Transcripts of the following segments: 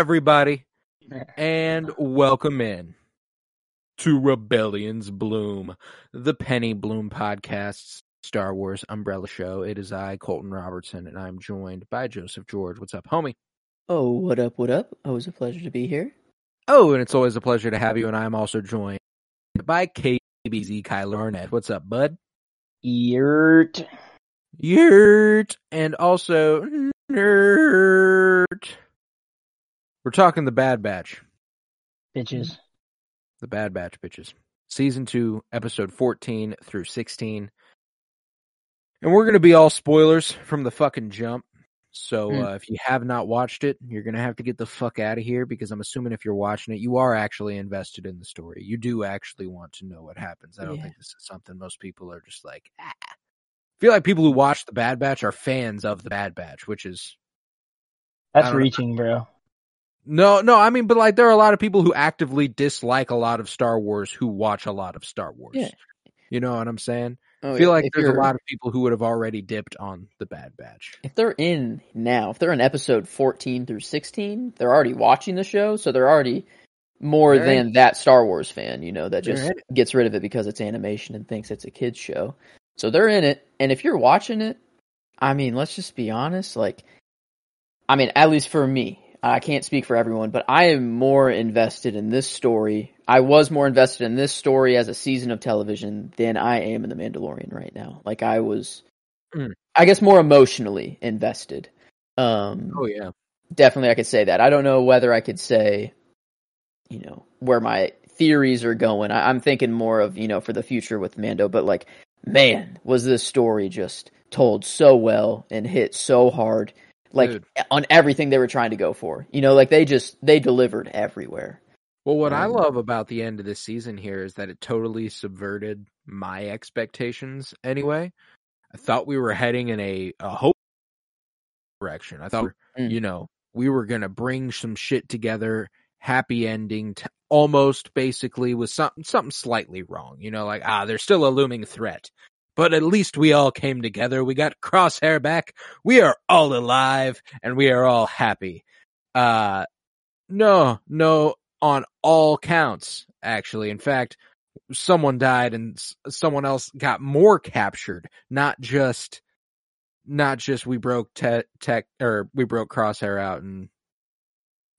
Everybody, and welcome in to Rebellion's Bloom, the Penny Bloom podcast's Star Wars umbrella show. It is I, Colton Robertson, and I'm joined by Joseph George. What's up, homie? Oh, what up, what up? Always a pleasure to be here. Oh, and it's always a pleasure to have you, and I'm also joined by KBZ Kyler Arnett. What's up, bud? Yurt. Yurt, and also Nerd. We're talking the Bad Batch. bitches. The Bad Batch bitches. Season 2, episode 14 through 16. And we're going to be all spoilers from the fucking jump. So Hmm. uh, if you have not watched it, you're going to have to get the fuck out of here because I'm assuming if you're watching it, you are actually invested in the story. You do actually want to know what happens. I don't Yeah. think this is something most people are just like, ah. I feel like people who watch the Bad Batch are fans of the Bad Batch, which is That's don't know. reaching, bro. No, no. I mean, but like, there are a lot of people who actively dislike a lot of Star Wars who watch a lot of Star Wars. Yeah. You know what I'm saying? Oh, I feel yeah. like if there's a lot of people who would have already dipped on the Bad Batch. If they're in now, if they're in episode 14 through 16, they're already watching the show, so they're already more They're than that Star Wars fan, you know, that They're just gets rid of it because it's animation and thinks it's a kid's show. So they're in it, and if you're watching it, I mean, let's just be honest, like, I mean, at least for me, I can't speak for everyone, but I am more invested in this story. I was more invested in this story as a season of television than I am in The Mandalorian right now. Like, I was, Mm. I guess, more emotionally invested. Um, Oh yeah. definitely I could say that. I don't know whether I could say, you know, where my theories are going. I, I'm thinking more of, you know, for the future with Mando, but like, man, was this story just told so well and hit so hard, like Dude. on everything they were trying to go for. You know, like they just, they delivered everywhere. Well, what I Um, love about the end of this season here is that it totally subverted my expectations. Anyway, I thought we were heading in a, a hope direction. I thought, Mm. you know, we were gonna bring some shit together, happy ending, t- almost basically with something something slightly wrong. You know, like ah, there's still a looming threat, but at least we all came together. We got Crosshair back. We are all alive, and we are all happy. Uh, no, no, on all counts. Actually, in fact, someone died and someone else got more captured. Not just, not just we broke te- tech or we broke Crosshair out and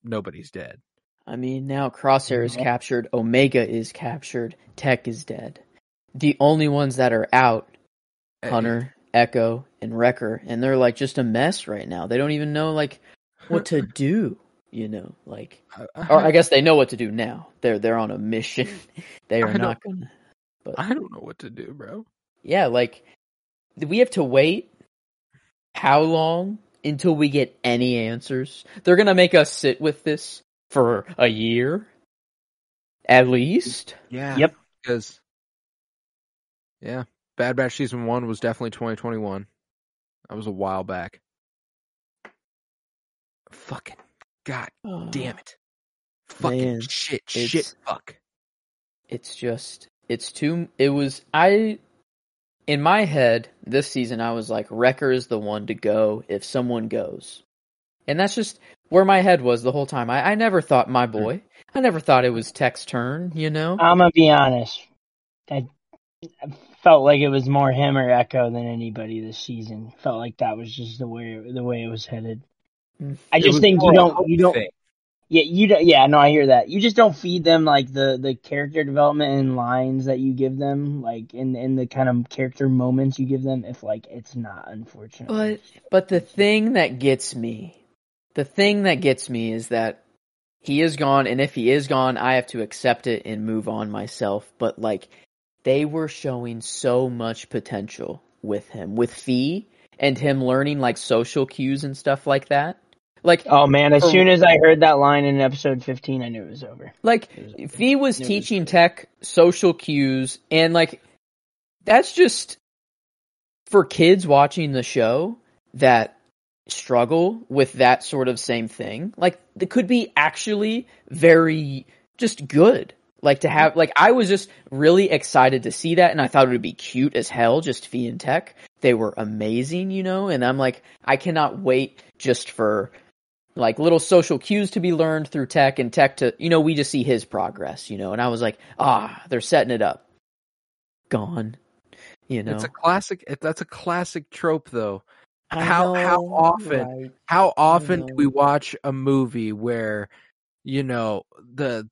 nobody's dead. I mean, now Crosshair is captured, Omega is captured, Tech is dead. The only ones that are out Hunter, Echo, and Wrecker, and they're like just a mess right now. They don't even know like what to do. You know, like, or I guess they know what to do now. They're they're on a mission. they are not gonna. I don't know what to do, bro. Yeah, like we have to wait. How long until we get any answers? They're gonna make us sit with this for a year, at least. Yeah. Yep. Because, yeah, Bad Batch season one was definitely 2021. That was a while back. Fucking god oh. damn it. Fucking Man, shit, it's- shit, fuck. it's just it's too it was i in my head this season i was like wrecker is the one to go if someone goes and that's just where my head was the whole time i, I never thought my hmm. boy i never thought it was tech's turn you know I'm gonna be honest. I, I felt like it was more him or Echo than anybody this season. Felt like that was just the way the way it was headed. I just think you don't you don't thing. yeah you don't yeah no I hear that you just don't feed them like the the character development and lines that you give them like in in the kind of character moments you give them if like it's not unfortunate. but but the thing that gets me the thing that gets me is that he is gone, and if he is gone, I have to accept it and move on myself. But like, they were showing so much potential with him, with Phee, and him learning like social cues and stuff like that. Like, Oh man, as For- soon as I heard that line in episode 15, I knew it was over. like was- Phee was it was teaching. Tech social cues, and like, that's just for kids watching the show that struggle with that sort of same thing. Like, it could be actually very just good. Like to have, like I was just really excited to see that, and I thought it would be cute as hell. Just Phee and Tech, they were amazing, you know. And I'm like, I cannot wait just for like little social cues to be learned through Tech and Tech to, you know, we just see his progress, you know. And I was like, ah, they're setting it up. Gone, you know. It's a classic. That's a classic trope, though. I how- how often- right. How often do we watch a movie where, you know, the,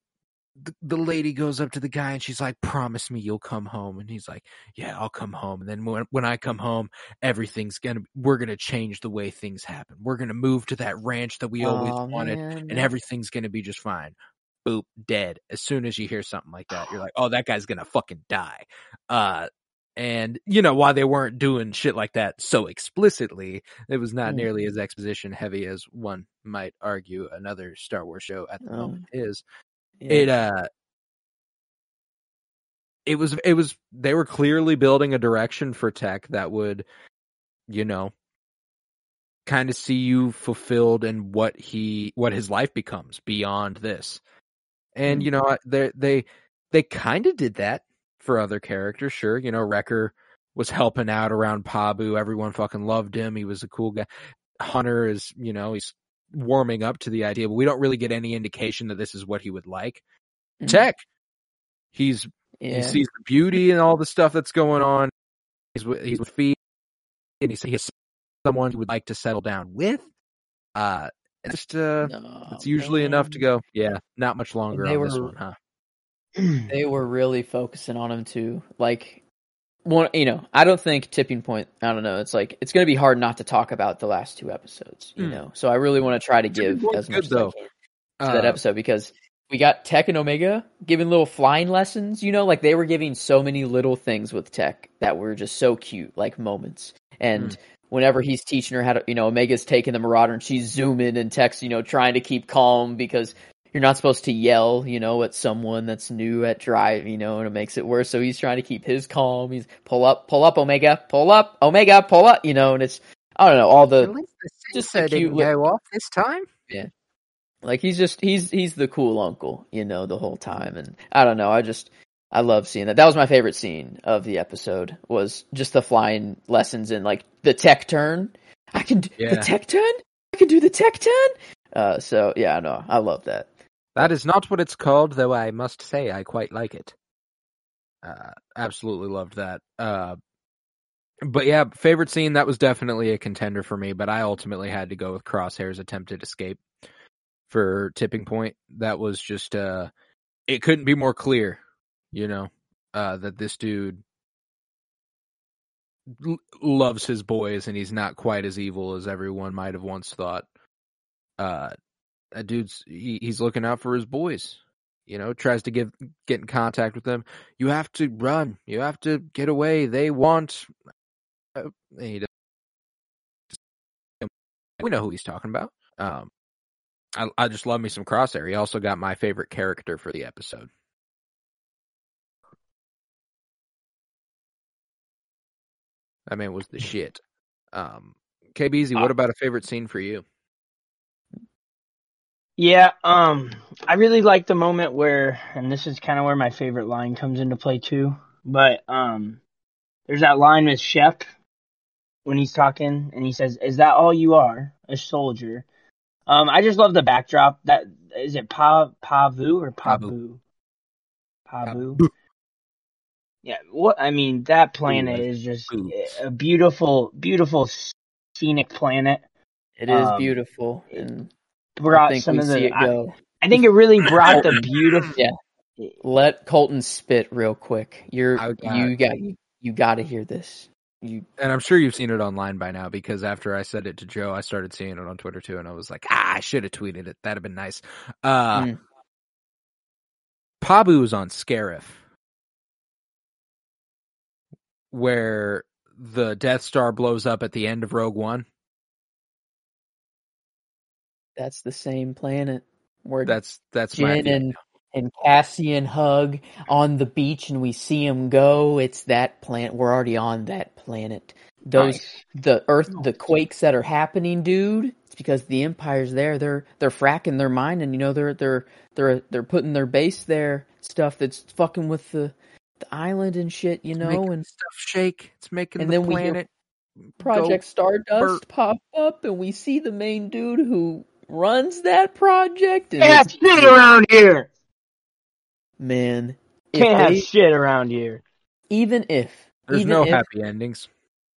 the the lady goes up to the guy and she's like, "Promise me you'll come home," and he's like, "Yeah, I'll come home." And then when when I come home, everything's gonna we're gonna change the way things happen. We're gonna move to that ranch that we always wanted, man. and everything's gonna be just fine. Boop, dead. As soon as you hear something like that, you're like, "Oh, that guy's gonna fucking die." Uh, and you know why they weren't doing shit like that so explicitly, it was not Mm. nearly as exposition heavy as one might argue another Star Wars show at the Oh. moment is. Yeah. It uh, it was it was they were clearly building a direction for tech that would, you know, kind of see you fulfilled in what he what his life becomes beyond this. And Mhm. you know, they they they kind of did that for other characters, sure. You know, Wrecker was helping out around Pabu. Everyone fucking loved him. He was a cool guy. Hunter is, you know, he's warming up to the idea, but we don't really get any indication that this is what he would like. Mhm. Tech, he's yeah. he sees the beauty and all the stuff that's going on. He's with, he's with Phee, and he's, he's someone he would like to settle down with. Uh, it's just uh, No, it's usually enough to go. Yeah, not much longer on this were- one, huh? They were really focusing on him too. Like one, you know, I don't think tipping point. I don't know. It's like it's going to be hard not to talk about the last two episodes. You Hmm. know, so I really want to try to give as much as though. I can to that Uh, episode because we got Tech and Omega giving little flying lessons. You know, like they were giving so many little things with Tech that were just so cute, like moments. And whenever he's teaching her how to, you know, Omega's taking the Marauder and she's zooming and Tech's, you know, trying to keep calm because you're not supposed to yell, you know, at someone that's new at drive, you know, and it makes it worse. So he's trying to keep his calm. He's pull up, pull up, Omega, pull up, Omega, pull up, you know, and it's I don't know all the At least the just sensor the cute didn't li- go off this time. Yeah, like he's just he's he's the cool uncle, you know, the whole time. And I don't know, I just I love seeing that. That was my favorite scene of the episode was just the flying lessons and like the tech turn. I can do Yeah. the tech turn. I can do the tech turn. Uh, so yeah, I know I love that. That is not what it's called, though I must say I quite like it. Uh, absolutely loved that. Uh, but yeah, favorite scene, that was definitely a contender for me, but I ultimately had to go with Crosshair's attempted escape for tipping point. That was just, uh, it couldn't be more clear, you know, uh, that this dude l- loves his boys and he's not quite as evil as everyone might have once thought. Uh, that dude's he, he's looking out for his boys. You know, tries to give get in contact with them. You have to run. You have to get away. They want. Uh, he we know who he's talking about. Um, I I just love me some Crosshair. He also got my favorite character for the episode. That man was the shit. Um, KBZ, what Uh, about a favorite scene for you? Yeah, um, I really like the moment where, and this is kind of where my favorite line comes into play too. But um, there's that line with Shep when he's talking, and he says, "Is that all you are, a soldier?" Um, I just love the backdrop. That is it, Pa Pavu or Pabu? Pabu. Pabu. Yeah, what I mean, that planet Ooh, is just boobs. a beautiful, beautiful scenic planet. It is Um, beautiful, and I Brought think some we of see the. it I, go. I think it really brought the beautiful. Yeah. Let Colton spit real quick. You're I got- you got you, you got to hear this. you And I'm sure you've seen it online by now because after I said it to Joe, I started seeing it on Twitter too, and I was like, ah, I should have tweeted it. That'd have been nice. Uh, Mm. Pabu was on Scarif, where the Death Star blows up at the end of Rogue One. That's the same planet where That's that's my Jyn and and Cassian hug on the beach and we see him go. It's that planet. We're already on that planet. Those Nice. the Earth, oh. the quakes that are happening, dude. It's because the Empire's there. They're they're fracking their mind, and you know they're they're they're they're putting their base there. Stuff that's fucking with the the island and shit. You know, and stuff shake. It's making and the then we hear planet Project Stardust burp. pop up, and we see the main dude who runs that project. And Can't have shit around here. man, Can't have they- shit around here. even if There's even no if, happy endings.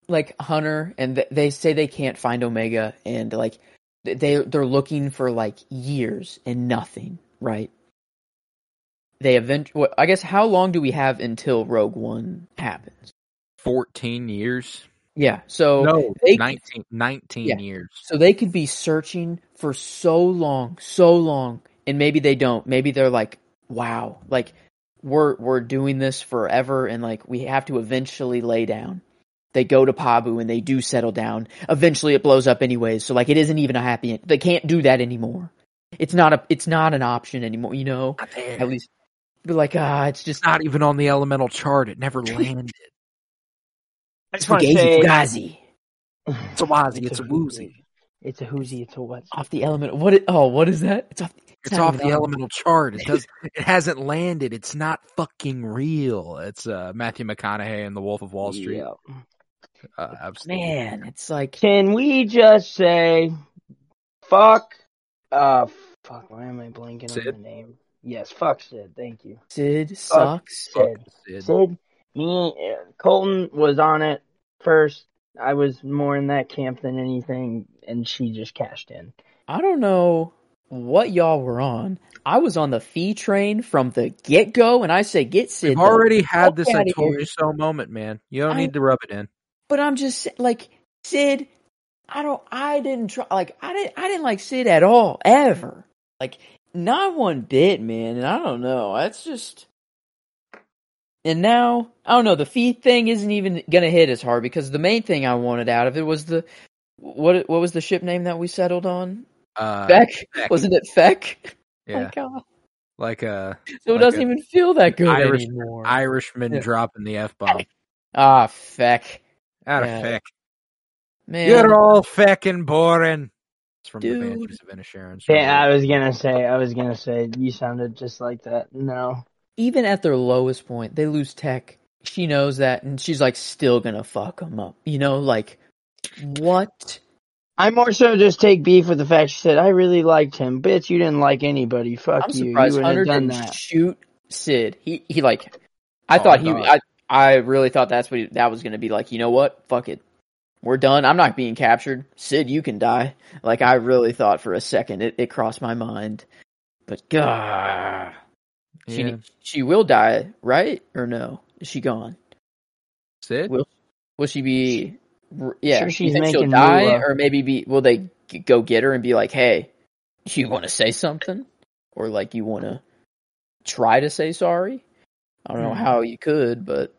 like Hunter and th- they say they can't find Omega and like they they're looking for like years and nothing, right? They event. What I guess how long do we have until Rogue One happens? Fourteen years. Yeah, so no, they- 19, 19 Yeah. years. so they could be searching for so long, so long, and maybe they don't. Maybe they're like, wow, like we're we're doing this forever, and like we have to eventually lay down. They go to Pabu and they do settle down. Eventually, it blows up anyways. So like, it isn't even a happy. End. They can't do that anymore. It's not a. It's not an option anymore. You know, at least. But like, ah, it's just not even on the elemental chart. It never landed. I just want to say, Fugazi It's a wazi. It's a woozy. It's a whoozy. It's a what? off the element. What? It, oh, what is that? It's off. It's not off the on. elemental chart. It does. It hasn't landed. It's not fucking real. It's uh, Matthew McConaughey and The Wolf of Wall Street. Yeah. Uh, absolutely. Man, it's like Can we just say, fuck, uh, fuck, why am I blanking Cid? on the name? Yes, fuck Cid, thank you. Cid sucks. Cid. Cid. Cid, me, uh, Colton was on it first. I was more in that camp than anything, and she just cashed in. I don't know what y'all were on. I was on the Phee train from the get go, and I say get Cid. We've the already had fuck this I outta told you so moment, man. You don't I- need to rub it in. But I'm just like Cid. I don't. I didn't try. Like I didn't. I didn't like Cid at all ever. Like not one bit, man. And I don't know. That's just. And now I don't know. The Phee thing isn't even gonna hit as hard because the main thing I wanted out of it was the what? What was the ship name that we settled on? Uh, Feck? Feck. Wasn't it Feck? Oh yeah, my god. like a So it Like doesn't even feel that good Irish- anymore. Irishman Yeah. dropping the f bomb. ah, Feck. Out of Yeah. feck. Man. You're all feckin' boring. It's from Dude. the Banshees of Inisherin. Yeah, I was gonna say, I was gonna say, you sounded just like that. No. Even at their lowest point, they lose tech. She knows that, and she's like still gonna fuck them up. You know, like what? I more so just take beef with the fact she said, I really liked him. Bitch, you didn't like anybody. Fuck I'm you. surprised you wouldn't Hunter have done didn't that. shoot Cid. He he like, I Oh, thought he. thought- I I really thought that's what he, that was gonna be like. You know what? Fuck it. We're done. I'm not being captured. Cid, you can die. Like I really thought for a second it, it crossed my mind, but God, she Yeah. she will die, right? Or no? Is she gone? Cid? Will will she be? Yeah, Sure she's think she'll making die, moolah. or maybe be? Will they g- go get her and be like, "Hey, you want to say something?" Or like you want to try to say sorry? I don't know Hmm. how you could, but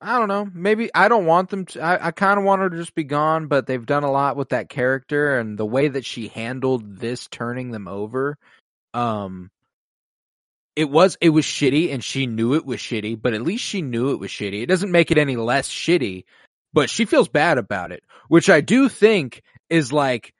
I don't know. Maybe I don't want them to. I, I kind of want her to just be gone, but they've done a lot with that character and the way that she handled this turning them over. Um, it was it was shitty, and she knew it was shitty. But at least she knew it was shitty. It doesn't make it any less shitty, but she feels bad about it, which I do think is like,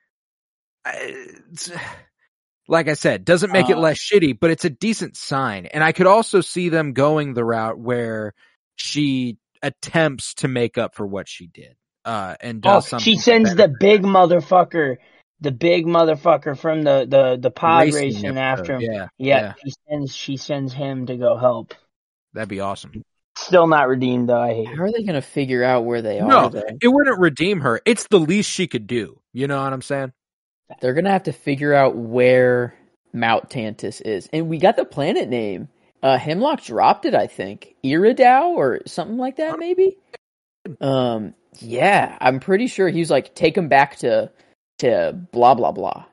like I said, doesn't make it Uh. less shitty, but it's a decent sign. And I could also see them going the route where she attempts to make up for what she did, uh, and Oh, something. she sends the big motherfucker, the big motherfucker from the, the, the pod Racing racing, after him. Yeah, Yeah, yeah. she sends she sends him to go help. that'd be awesome. Still not redeemed though. I hate it. how are they gonna figure out where they No. are? Though It wouldn't redeem her. It's the least she could do. You know what I'm saying? they're gonna have to figure out where Mount Tantiss is, and we got the planet name. Uh, Hemlock dropped it, I think. Eriadu or something like that, maybe. Um, yeah, I'm pretty sure he was like, take him back to to blah blah blah.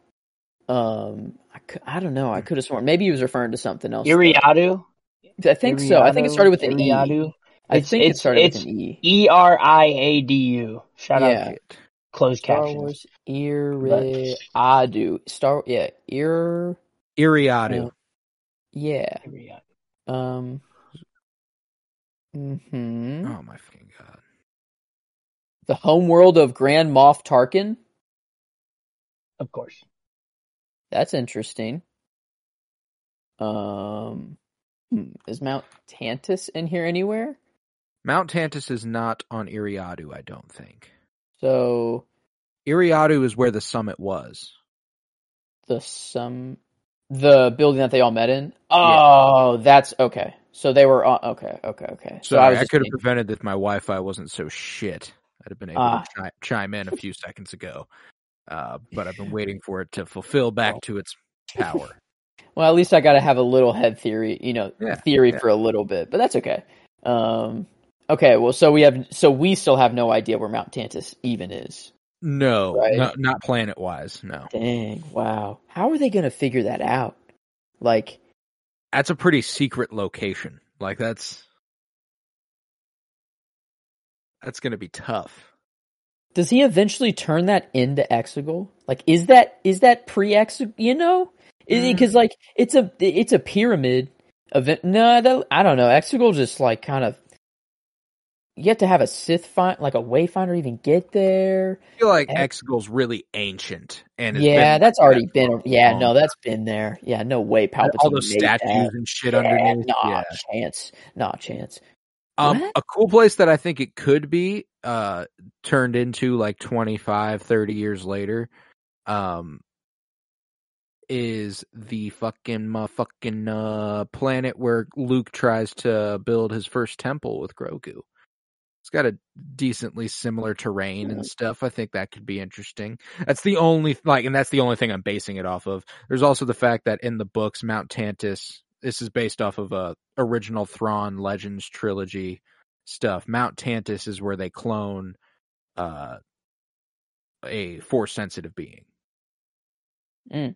Um, I, I don't know. I could have sworn maybe he was referring to something else. though. Eriadu. I think so. I think it started with an E. Eriadu. I It's- think it it's- started it's with an E. E R I A D U. Shout Yeah. out closed Star captions. Wars Eriadu. Star yeah, Ir Eriadu. Uh, yeah. Eriadu. Um hmm oh my fucking god. The homeworld of Grand Moff Tarkin. Of course. That's interesting. Um hmm, is Mount Tantiss in here anywhere? Mount Tantiss is not on Eriadu, I don't think. So Eriadu is where the summit was. the some the building that they all met in. Oh, that's okay. So they were on, okay, okay, okay. So I I, was just could have thinking- prevented if my Wi-Fi wasn't so shit. I'd have been able Ah. to chi- chime in a few seconds ago, uh, but I've been waiting for it to fulfill back to its power. Well, at least I got to have a little head theory, you know, Yeah, theory yeah. for a little bit, but that's okay. Um, okay, well, so we have, so we still have no idea where Mount Tantiss even is. No, Right. no not planet wise. No, Dang, wow. How are they going to figure that out? Like, that's a pretty secret location. Like that's that's gonna be tough. Does he eventually turn that into Exegol? Like, is that is that pre Exegol? You know, Mm. because like it's a it's a pyramid event. No, that, I don't know. Exegol just like kind of. You have to have a Sith find like a wayfinder even get there. I feel like Ex- Exegol's really ancient, and it's Yeah, that's like already that been. Yeah, no, that's been there. Yeah, no way. Palpatine all those statues that. and shit Yeah, underneath. Nah, yeah. chance. Nah, chance. Um, a cool place that I think it could be, uh, turned into like 25, 30 years later, um, is the fucking motherfucking, uh, planet where Luke tries to build his first temple with Grogu. It's got a decently similar terrain and stuff. I think that could be interesting. That's the only, like, and that's the only thing I'm basing it off of. There's also the fact that in the books, Mount Tantiss, this is based off of a original Thrawn Legends trilogy stuff. Mount Tantiss is where they clone uh, a force sensitive being. Mm.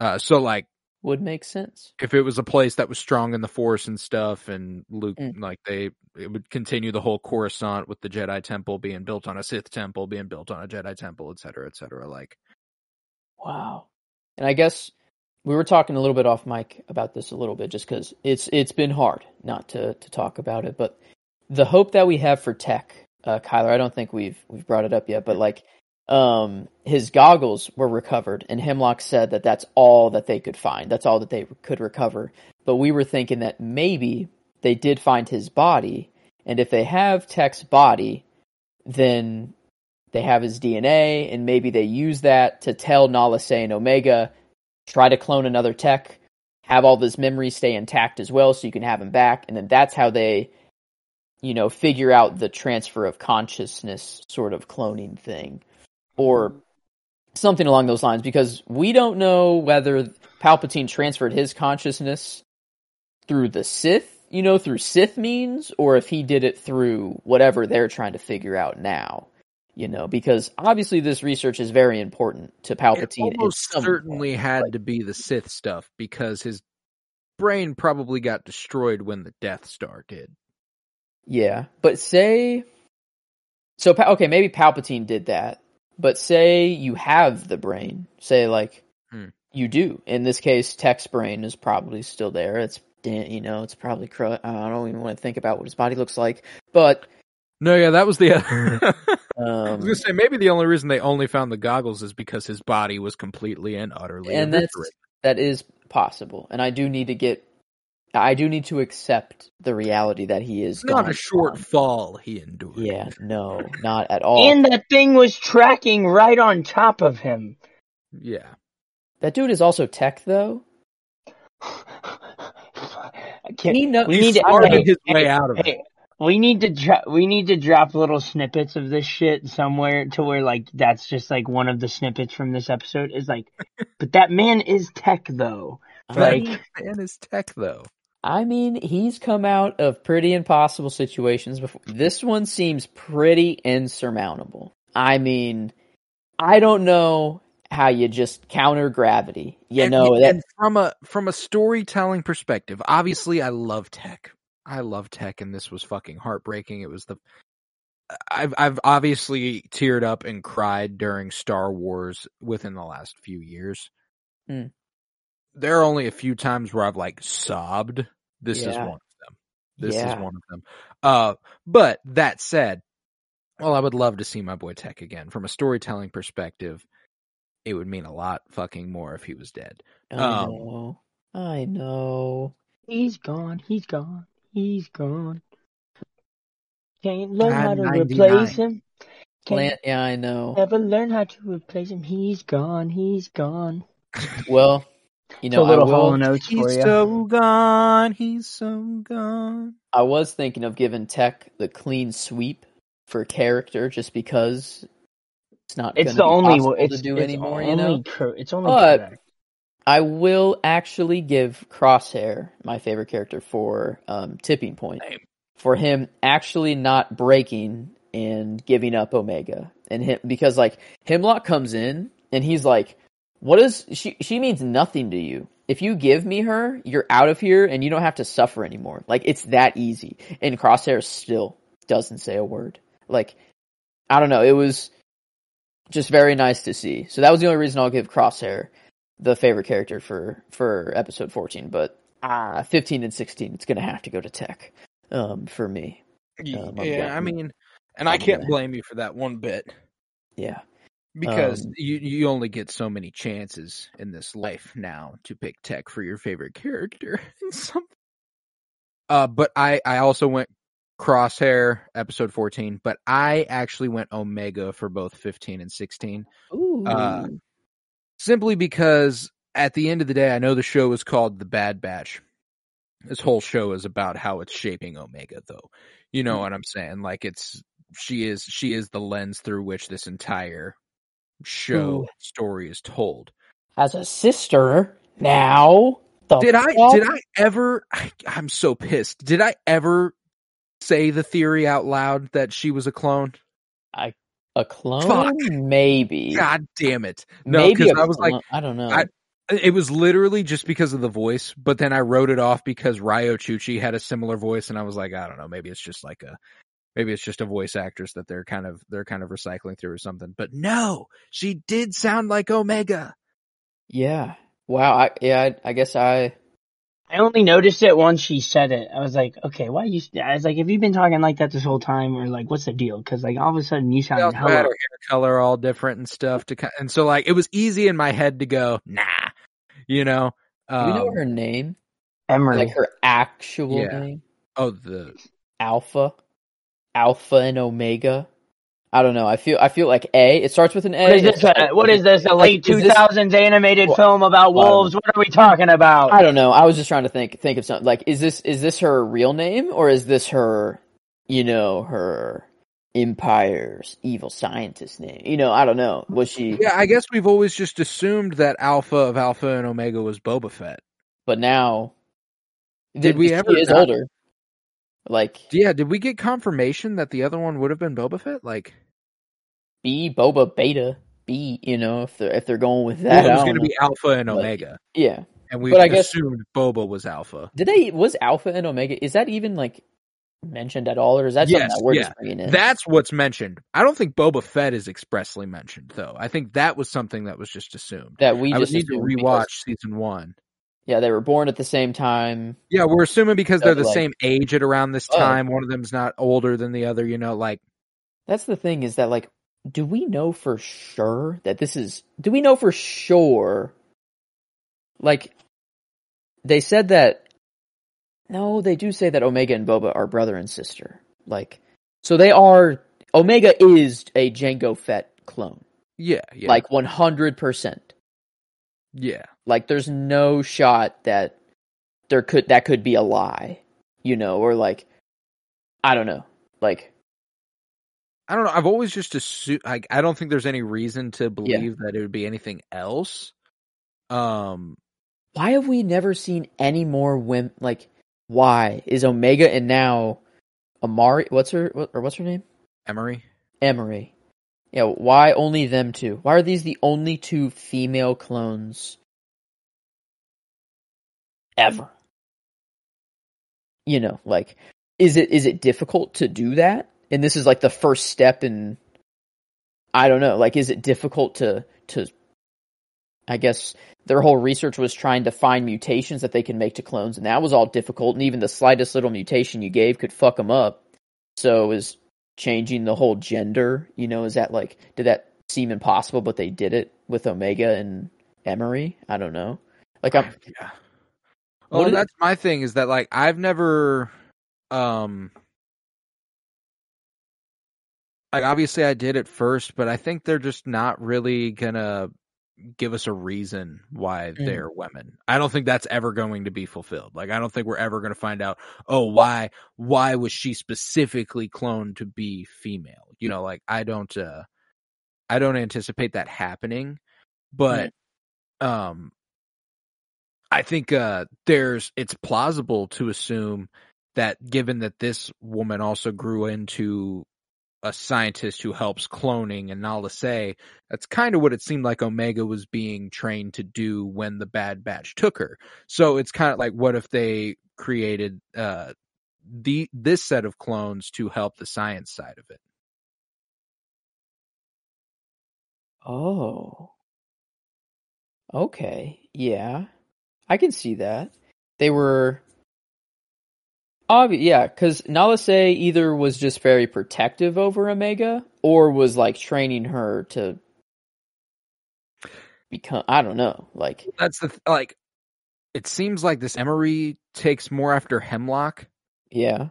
Uh, so like Would make sense. if it was a place that was strong in the force and stuff and Luke Mm. like they it would continue the whole Coruscant with the Jedi temple being built on a Sith temple being built on a Jedi temple, et cetera, et cetera. Like Wow. And I guess we were talking a little bit off mic about this a little bit, just because it's it's been hard not to to talk about it. But the hope that we have for Tech, uh, Kyler, I don't think we've we've brought it up yet, but like, um, his goggles were recovered, and Hemlock said that that's all that they could find. That's all that they could recover. But we were thinking that maybe they did find his body, and if they have Tech's body, then they have his DNA, and maybe they use that to tell Nala Se and Omega, try to clone another tech, have all this memory stay intact as well, so you can have him back, and then that's how they, you know, figure out the transfer of consciousness sort of cloning thing, or mm-hmm. something along those lines. Because we don't know whether Palpatine transferred his consciousness through the Sith, you know, through Sith means, or if he did it through whatever they're trying to figure out now you know, because obviously this research is very important to Palpatine. it almost certainly had Like, to be the Sith stuff because his brain probably got destroyed when the Death Star did. yeah, but say so. Okay, maybe Palpatine did that, but say you have the brain. Say like Hmm. you do. In this case, Tech's brain is probably still there. It's you know, it's probably. I don't even want to think about what his body looks like, but No, yeah, that was the. I um, was gonna say maybe the only reason they only found the goggles is because his body was completely and utterly and that's that is possible. And I do need to get. I do need to accept the reality that he is It's not gone a short on. fall he endured. Yeah, no, not at all. And that thing was tracking right on top of him. yeah. that dude is also tech, though. I can't, He know- we need to Smarted hey, his way out of it. Hey, we need to dro- we need to drop little snippets of this shit somewhere to where like that's just like one of the snippets from this episode is like, but that man is tech though. Like- mean, Man is tech though. I mean, he's come out of pretty impossible situations before. This one seems pretty insurmountable. I mean, I don't know how you just counter gravity. You and, know that and from a from a storytelling perspective, obviously I love tech. I love tech and this was fucking heartbreaking. It was the I've I've obviously teared up and cried during Star Wars within the last few years. Hmm. There are only a few times where I've like sobbed. This is one of them. This Yeah. is one of them. Uh, but that said, well, I would love to see my boy Tech again. From a storytelling perspective, it would mean a lot fucking more if he was dead. I um, know. I know. He's gone. He's gone. He's gone. Can't learn how to 99. replace him. Can't Plant, yeah, I know. never learn how to replace him. He's gone. He's gone. Well, you know, a little I Hall will. and Oates for He's so gone. He's so gone. I was thinking of giving Tech the clean sweep for character, just because it's not. It's the be only possible it's, to do it's anymore. only You know, cor- it's only But- correct. I will actually give Crosshair my favorite character for um, Tipping Point. Same. For him actually not breaking and giving up Omega, and him because like Hemlock comes in and he's like, "What is she? She means nothing to you. If you give me her, you're out of here, and you don't have to suffer anymore. Like it's that easy." And Crosshair still doesn't say a word. Like I don't know. It was just very nice to see. So that was the only reason I'll give Crosshair the favorite character for for episode 14 but uh 15 and 16 it's gonna have to go to tech um for me Um, yeah, I mean, and I can't blame you for that one bit yeah because Um, you you only get so many chances in this life now to pick Tech for your favorite character. Some- uh, but I I also went Crosshair episode 14, but I actually went Omega for both 15 and 16. Ooh. Uh, simply because at the end of the day, I know the show is called The Bad Batch. This whole show is about how it's shaping Omega, though. You know hmm. what I'm saying? Like it's she is she is the lens through which this entire show Ooh. story is told. as a sister now the Did I did I ever? I, I'm so pissed. Did I ever say the theory out loud that she was a clone? A clone Fuck. maybe God damn it! No, maybe I was like, i don't know I- It was literally just because of the voice, but then I wrote it off because Riyo Chuchi had a similar voice, and I was like, I don't know, maybe it's just like a, maybe it's just a voice actress that they're kind of they're kind of recycling through or something. But no, she did sound like Omega. yeah wow I, yeah I, I guess i I only noticed it once she said it. I was like, okay, why you? I was like, have you been talking like that this whole time, or like, what's the deal? Because like all of a sudden you They sound also had hella. her hair color all different and stuff to, ki- and so like it was easy in my head to go, nah, you know. do we know Um, her name Emerie. like her actual Yeah. name oh, the alpha alpha and omega i don't know i feel i feel like a it starts with an a what is this? Uh, what is this? A late Like, two is this- thousands animated Well, film about well, I don't wolves? What are we talking about? I don't know. I was just trying to think think of something. Like, is this is this her real name or is this her, you know, her empire's evil scientist name? You know, I don't know. Was she? yeah. I guess we've always just assumed that Alpha of Alpha and Omega was Boba Fett. But now, Did we she ever Is not- older. Like Yeah, did we get confirmation that the other one would have been Boba Fett? Like, B Boba Beta B. You know, if they're if they're going with well, that, it was going to be Alpha and Omega, yeah. and we But I guess- assumed Boba was Alpha. Did they was Alpha and Omega? Is that even like mentioned at all, or is that something that we're yeah. just bringing in? That's what's mentioned. I don't think Boba Fett is expressly mentioned, though. I think that was something that was just assumed. that we I just need to assumed because- rewatch season one. Yeah, they were born at the same time. Yeah, we're assuming because they're the like- same age at around this Oh. time. One of them's not older than the other. You know, like That's the thing is that like, do we know for sure that this is? Do we know for sure? Like, they said that. No, they do say that Omega and Boba are brother and sister. Like, so they are. Omega is a Jango Fett clone, yeah, yeah, like one hundred percent. yeah. Like, there's no shot that there could that could be a lie, you know, or like, I don't know, like. I don't know. I've always just assumed. Like, I don't think there's any reason to believe that it would be anything else. Um, why have we never seen any more women like why is Omega and now Amari? What's her what, or what's her name? Emerie. Emerie. Yeah, why only them two? Why are these the only two female clones ever? You know, like is it is it difficult to do that? And this is like the first step in I don't know, like is it difficult to to I guess their whole research was trying to find mutations that they can make to clones and that was all difficult and even the slightest little mutation you gave could fuck them up. So is changing the whole gender, you know, is that like did that seem impossible but they did it with Omega and Emerie? I don't know. Like I'm Yeah. Well, that's my thing is that like I've never, um, like obviously I did it first, but I think they're just not really gonna give us a reason why Mm. they're women. I don't think that's ever going to be fulfilled. Like I don't think we're ever going to find out, oh, why why was she specifically cloned to be female? You know, like I don't uh I don't anticipate that happening, but um I think uh there's it's plausible to assume that given that this woman also grew into a scientist who helps cloning and Nala Se that's kind of what it seemed like Omega was being trained to do when the Bad Batch took her. So it's kind of like what if they created uh the this set of clones to help the science side of it. Oh. Okay. Yeah. I can see that. They were yeah, cuz Nala Se either was just very protective over Omega or was like training her to become I don't know, like That's the th- like it seems like this Emerie takes more after Hemlock yeah.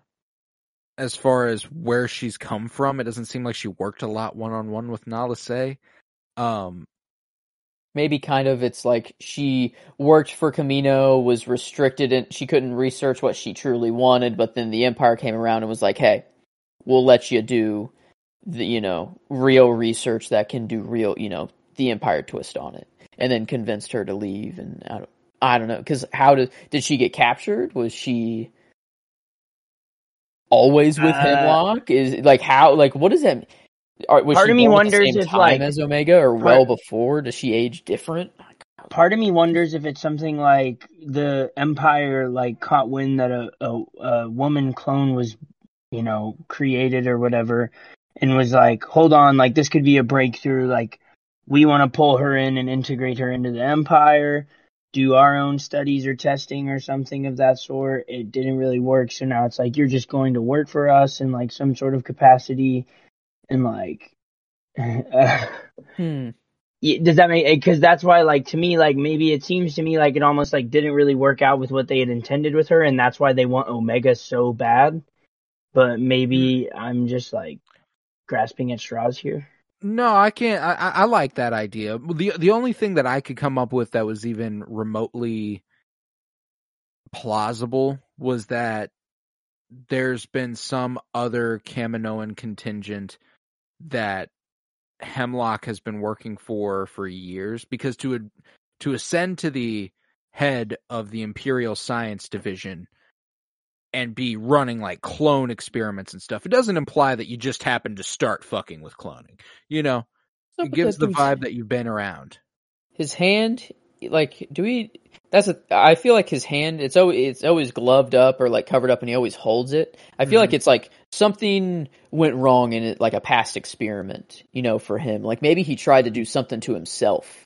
as far as where she's come from. It doesn't seem like she worked a lot one on one with Nala Se. Um maybe kind of it's like she worked for Kamino, was restricted and she couldn't research what she truly wanted, but then the Empire came around and was like, "Hey, we'll let you do the you know real research that can do real you know the Empire twist on it," and then convinced her to leave. And I don't, I don't know because how did did she get captured? Was she always with Uh, Hemlock? Is like how like what does that? mean? Are, Part of me born at the wonders if, like, as Omega or part- well before? Does she age different? Oh part of me wonders if it's something like the empire like caught wind that a, a, a woman clone was you know created or whatever and was like hold on like this could be a breakthrough. Like we want to pull her in and integrate her into the empire do our own studies or testing or something of that sort. It didn't really work. So now it's like you're just going to work for us in like some sort of capacity and like Hmm. Does that make because that's why like to me like maybe it seems to me like it almost like didn't really work out with what they had intended with her and that's why they want omega so bad but maybe i'm just like grasping at straws here No, I can't. I, I I like that idea. the The only thing that I could come up with that was even remotely plausible was that there's been some other Kaminoan contingent that Hemlock has been working for for years. Because to to ascend to the head of the Imperial Science Division and be running like clone experiments and stuff, it doesn't imply that you just happen to start fucking with cloning. You know, it gives the vibe that you've been around. His hand, like, do we? That's a. I feel like his hand. It's always it's always gloved up or like covered up, and he always holds it. I feel Mhm. like it's like something went wrong in it, like a past experiment. You know, for him, like maybe he tried to do something to himself.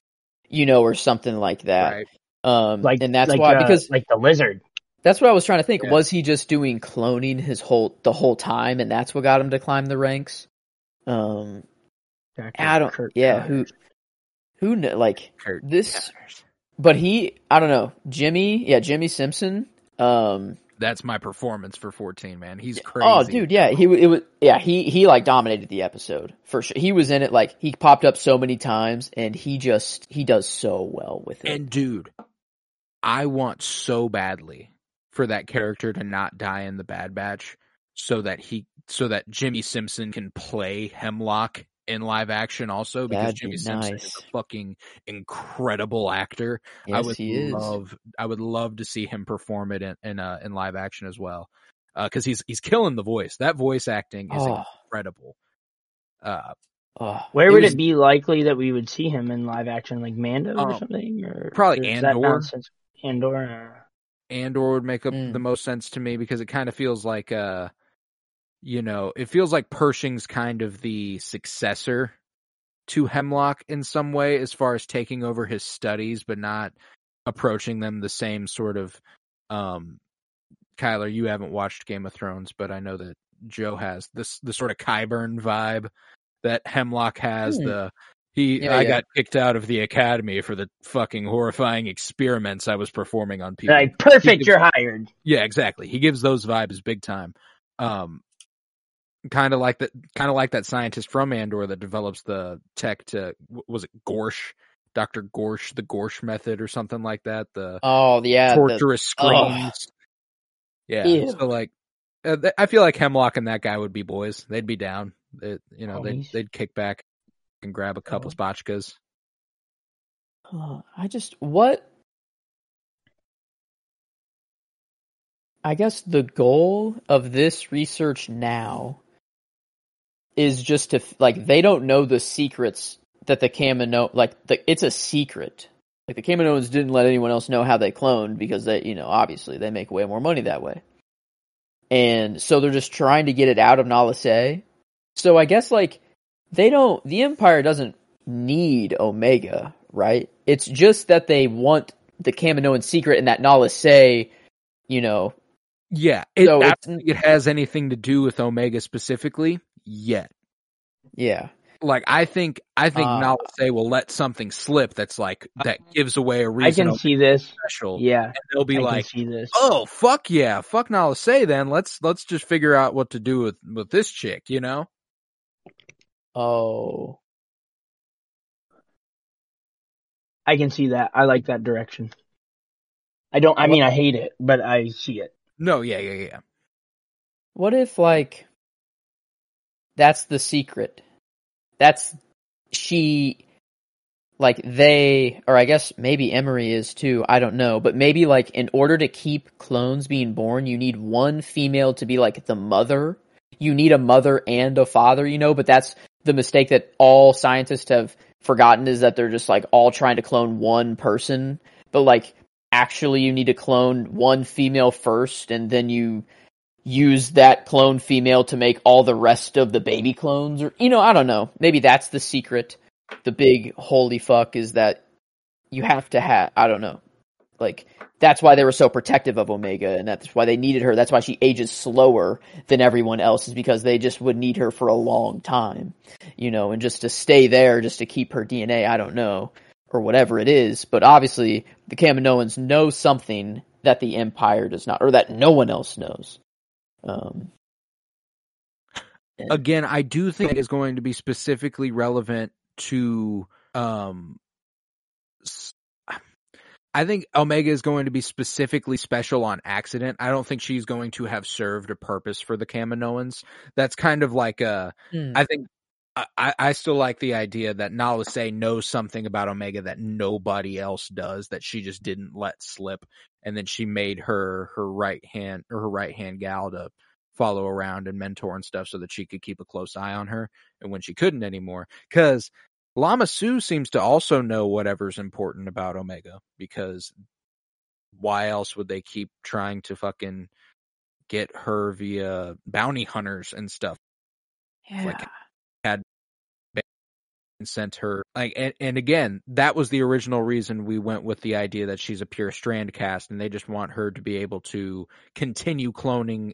You know, or something like that. Right. Um, like and that's like, why uh, because like the lizard That's what I was trying to think. Yeah. Was he just doing cloning his whole the whole time, and that's what got him to climb the ranks? Um, Dr. I don't. Curt yeah, Connors. who, who, kn- like Kurt this? But he, I don't know, Jimmi. Yeah, Jimmi Simpson. Um, That's my performance for 14, man. He's crazy. oh, dude, yeah, he it was, yeah, he he like dominated the episode for sure. He was in it like he popped up so many times, and he just he does so well with it. And dude, I want so badly for that character to not die in the Bad Batch, so that he, so that Jimmi Simpson can play Hemlock in live action also because That'd be Jimmi Simpson is a fucking incredible actor. I would he is. love I would love to see him perform it in in, uh, in live action as well. Uh, cuz he's he's killing the voice. That voice acting is Oh. incredible. Uh Oh, Where It would was- it be likely that we would see him in live action, like Mando or Um, something? Or probably Andor. Andor. uh, Andor would make up Mm. the most sense to me because it kind of feels like uh you know, it feels like Pershing's kind of the successor to Hemlock in some way as far as taking over his studies but not approaching them the same sort of um Kyler, you haven't watched Game of Thrones, but I know that Joe has this the sort of Qyburn vibe that Hemlock has. Hmm. The he Yeah, I yeah. got kicked out of the academy for the fucking horrifying experiments I was performing on people. Like perfect, gives- you're hired. Yeah, exactly. He gives those vibes big time. Um, kind of like that, kind of like that scientist from Andor that develops the tech to was it Gorsh, Doctor Gorsh, the Gorsh method or something like that. The oh yeah. the- torturous oh. screams. Yeah. Ew. So like, uh, th- I feel like Hemlock and that guy would be boys. They'd be down. They, you know, they'd they'd kick back and grab a couple Oh. spotchkas. I just what I guess the goal of this research now is just to like they don't know the secrets that the Kamino like the, it's a secret. Like the Kaminoans didn't let anyone else know how they cloned because they, you know, obviously they make way more money that way. And so they're just trying to get it out of Nala Se. So I guess like they don't the Empire doesn't need Omega, right? It's just that they want the Kaminoan secret and that Nala Se, you know, Yeah. It, So I it's- don't think it has anything to do with Omega specifically yet. yeah. like I think I think Uh, Nala Se will let something slip that's like that gives away a I reason I can see this. special. Yeah, And they'll be I like, can see this. "Oh fuck yeah, fuck Nala Se then. Let's let's just figure out what to do with with this chick." You know? Oh. I can see that. I like that direction. I don't. I mean, I hate it, but I see it. No, yeah, yeah, yeah. What if like that's the secret? That's she like they or I guess maybe Emerie is too, I don't know, but maybe like in order to keep clones being born, you need one female to be like the mother. You need a mother and a father, you know, but that's the mistake that all scientists have forgotten is that they're just like all trying to clone one person, but like actually you need to clone one female first and then you use that clone female to make all the rest of the baby clones or you know i don't know. Maybe that's the secret. The big holy fuck is that you have to have i don't know. Like that's why they were so protective of omega and that's why they needed her. That's why she ages slower than everyone else is because they just would need her for a long time you know and just to stay there just to keep her dna i don't know or whatever it is. But obviously the kaminoans know something that the empire does not or that no one else knows um, and- Again, I do think it is going to be specifically relevant to um I think Omega is going to be specifically special on accident. I don't think she's going to have served a purpose for the Kaminoans. That's kind of like a Hmm. I think I- I, still like the idea that Nala Se knows something about Omega that nobody else does that she just didn't let slip, and then she made her her right hand or her right hand gal to follow around and mentor and stuff so that she could keep a close eye on her, and when she couldn't anymore, because Lama Su seems to also know whatever's important about Omega because why else would they keep trying to fucking get her via bounty hunters and stuff? yeah. and sent her like and, and again that was the original reason we went with the idea that she's a pure strand cast and they just want her to be able to continue cloning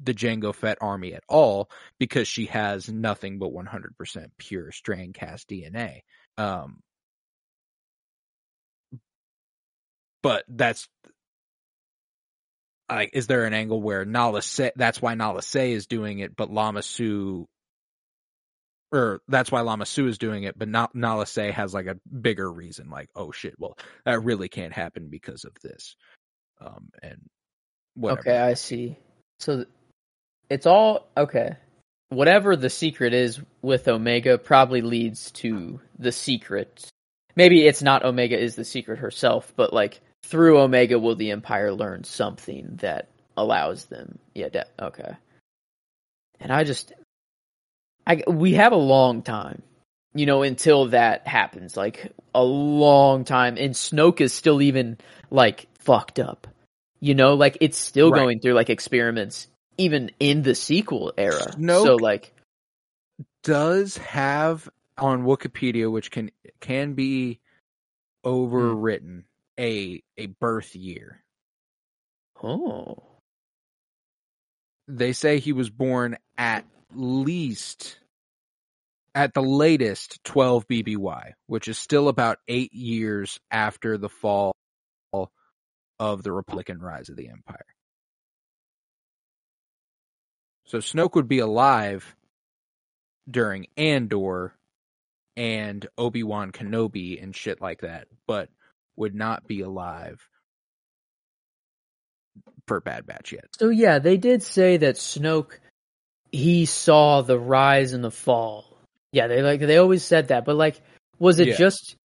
the Jango Fett army at all because she has nothing but 100% pure strand cast DNA um but that's like is there an angle where Nala Se that's why Nala Se is doing it but Lama Su or that's why Lama Su is doing it, but not Nala Se has like a bigger reason, like, oh shit, well, that really can't happen because of this. Um and whatever. Okay, I see. So it's all okay. whatever the secret is with Omega probably leads to the secret. Maybe it's not Omega is the secret herself, but like through Omega will the Empire learn something that allows them. Yeah, de- okay. And I just, I we have a long time, you know, until that happens. Like a long time, and Snoke is still even like fucked up. You know, like it's still Right. going through like experiments even in the sequel era. Snoke- So like, does have on Wikipedia, which can can be overwritten, a a birth year. oh, They say he was born at least at the latest 12 BBY, which is still about 8 years after the fall of the Republican rise of the Empire. So Snoke would be alive during Andor and Obi-Wan Kenobi and shit like that, but would not be alive for Bad Batch yet. so yeah, they did say that Snoke he saw the rise and the fall. Yeah, they like they always said that, but like, was it Yeah. just?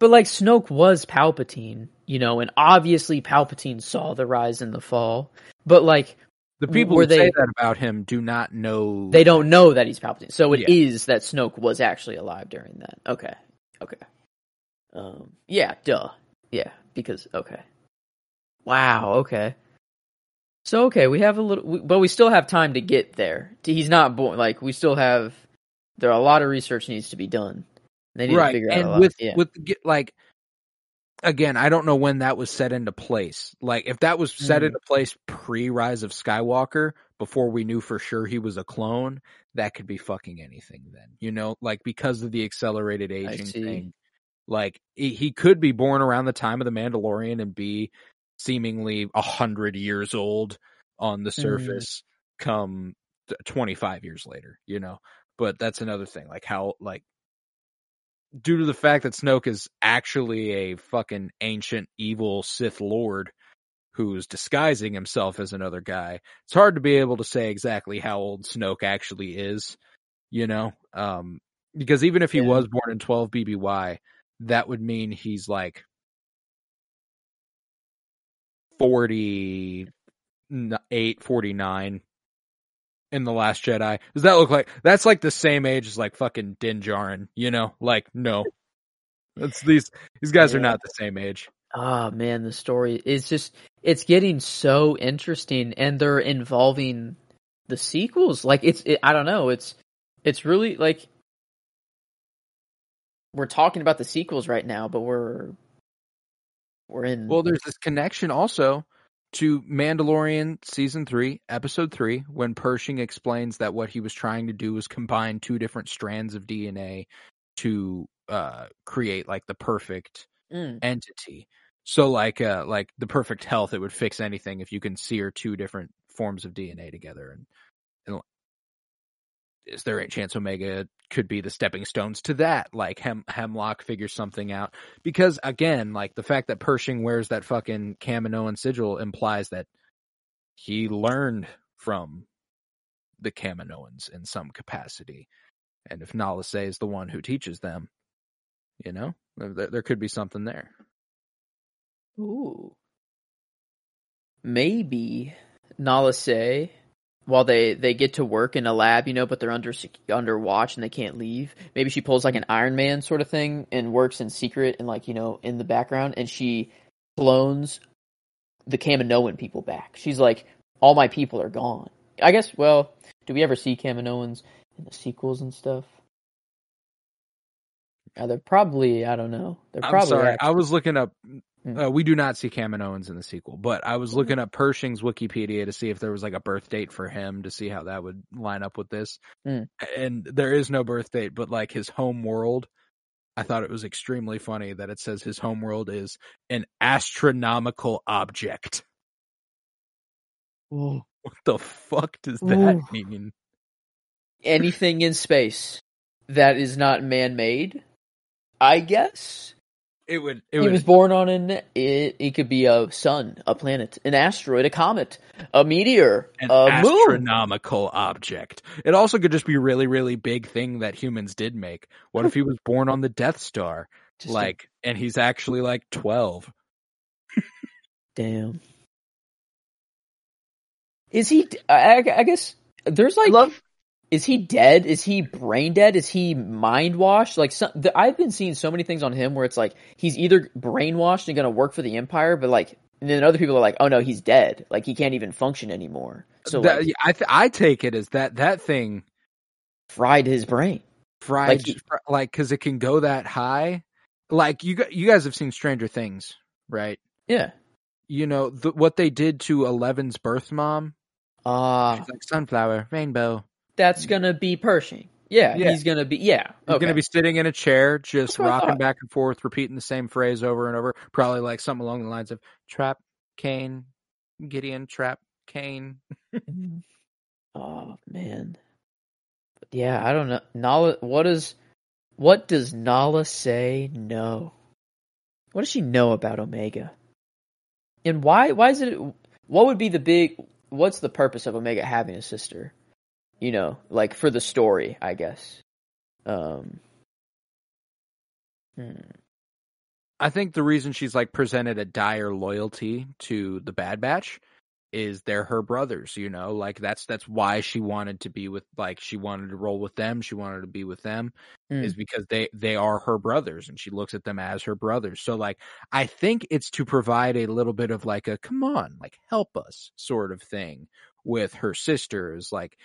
But like Snoke was Palpatine, you know, and obviously Palpatine saw the rise and the fall. But like The people who say that about him do not know. they don't know that he's Palpatine, so it is Yeah. that Snoke was actually alive during that. Okay, okay, um, yeah, duh, yeah, because okay, wow, okay. So okay, we have a little, we, but we still have time to get there. He's not born. Like we still have. There are a lot of research needs to be done. They need to right, figure out a and lot. with yeah. with like again, I don't know when that was set into place. Like if that was set Mhm. into place pre Rise of Skywalker, before we knew for sure he was a clone, that could be fucking anything. Then you know, like because of the accelerated aging thing, like he could be born around the time of the Mandalorian and be seemingly a hundred years old on the Mhm. surface come twenty five years later. You know, but that's another thing. Like how like due to the fact that Snoke is actually a fucking ancient evil Sith Lord who's disguising himself as another guy, it's hard to be able to say exactly how old Snoke actually is, you know? Um, because even if he Yeah. was born in 12 BBY, that would mean he's like 48, 49 in The Last Jedi. Does that look like that's like the same age as like fucking Din Djarin, you know? Like, no. That's these these guys are not the same age. Oh man, the story is just it's getting so interesting and they're involving the sequels. Like it's it, I don't know, it's it's really like we're talking about the sequels right now, but we're we're in Well, there's this connection also to Mandalorian season 3, episode 3, when Pershing explains that what he was trying to do was combine two different strands of DNA to uh create like the perfect Mm, entity. So like uh like the perfect health it would fix anything if you can sear two different forms of DNA together and and is there a chance Omega could be the stepping stones to that? Like Hem- Hemlock figures something out because again, like the fact that Pershing wears that fucking Kaminoan sigil implies that he learned from the Kaminoans in some capacity, and if Nala Se is the one who teaches them, you know, there, there could be something there. Ooh. Maybe Nala Se, while they they get to work in a lab, you know, but they're under under watch and they can't leave. Maybe she pulls like an Iron Man sort of thing and works in secret and like you know in the background, and she clones the Kaminoan people back. She's like, all my people are gone. I guess. Well, do we ever see Kaminoans in the sequels and stuff? Yeah, they're probably. I don't know. They're I'm probably. sorry, I was looking up. Uh, we do not see Kaminoans in the sequel, but I was looking up Pershing's Wikipedia to see if there was like a birth date for him to see how that would line up with this. Mm. And there is no birth date, but like his home world, I thought it was extremely funny that it says his home world is an astronomical object. What the fuck does that Ooh. mean? anything in space that is not man-made i guess It would. It he would. was born on an it. It could be a sun, a planet, an asteroid, a comet, a meteor, an a moon. astronomical object. It also could just be a really, really big thing that humans did make. What if he was born on the Death Star? Just a- like, and he's actually like twelve. damn. Is he? I, I guess there's like. I love Is he dead? Is he brain dead? Is he mind washed? Like some, the, I've been seeing so many things on him where it's like he's either brainwashed and going to work for the Empire, but like, and then other people are like, oh no, he's dead. Like he can't even function anymore. So That- like, I th- I take it as that that thing fried his brain. fried Like he- like because it can go that high. Like you you guys have seen Stranger Things, right? Yeah. You know the, what they did to Eleven's birth mom. Ah, She's like sunflower, rainbow. That's gonna be Pershing. Yeah, Yeah. he's gonna be. Yeah, He's okay. gonna be sitting in a chair, just That's what I rocking back and forth, repeating the same phrase over and over. Probably like something along the lines of "Trap, Kane, Gideon, Trap, Kane." Mm-hmm. Oh man. But yeah, I don't know. Nala, what is, what does Nala say? No. What does she know about Omega? And why? Why is it? What would be the big? What's the purpose of Omega having a sister? You know, like for the story, I guess. Um. hmm. I think the reason she's like presented a dire loyalty to the Bad Batch is they're her brothers, you know, like that's that's why she wanted to be with like she wanted to roll with them, she wanted to be with them Mm. is because they they are her brothers and she looks at them as her brothers. So like I think it's to provide a little bit of like a come on, like help us sort of thing with her sisters like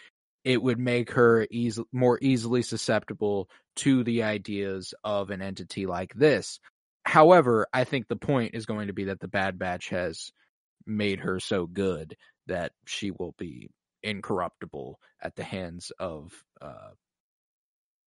it would make her easy, more easily susceptible to the ideas of an entity like this. However, I think the point is going to be that the Bad Batch has made her so good that she will be incorruptible at the hands of uh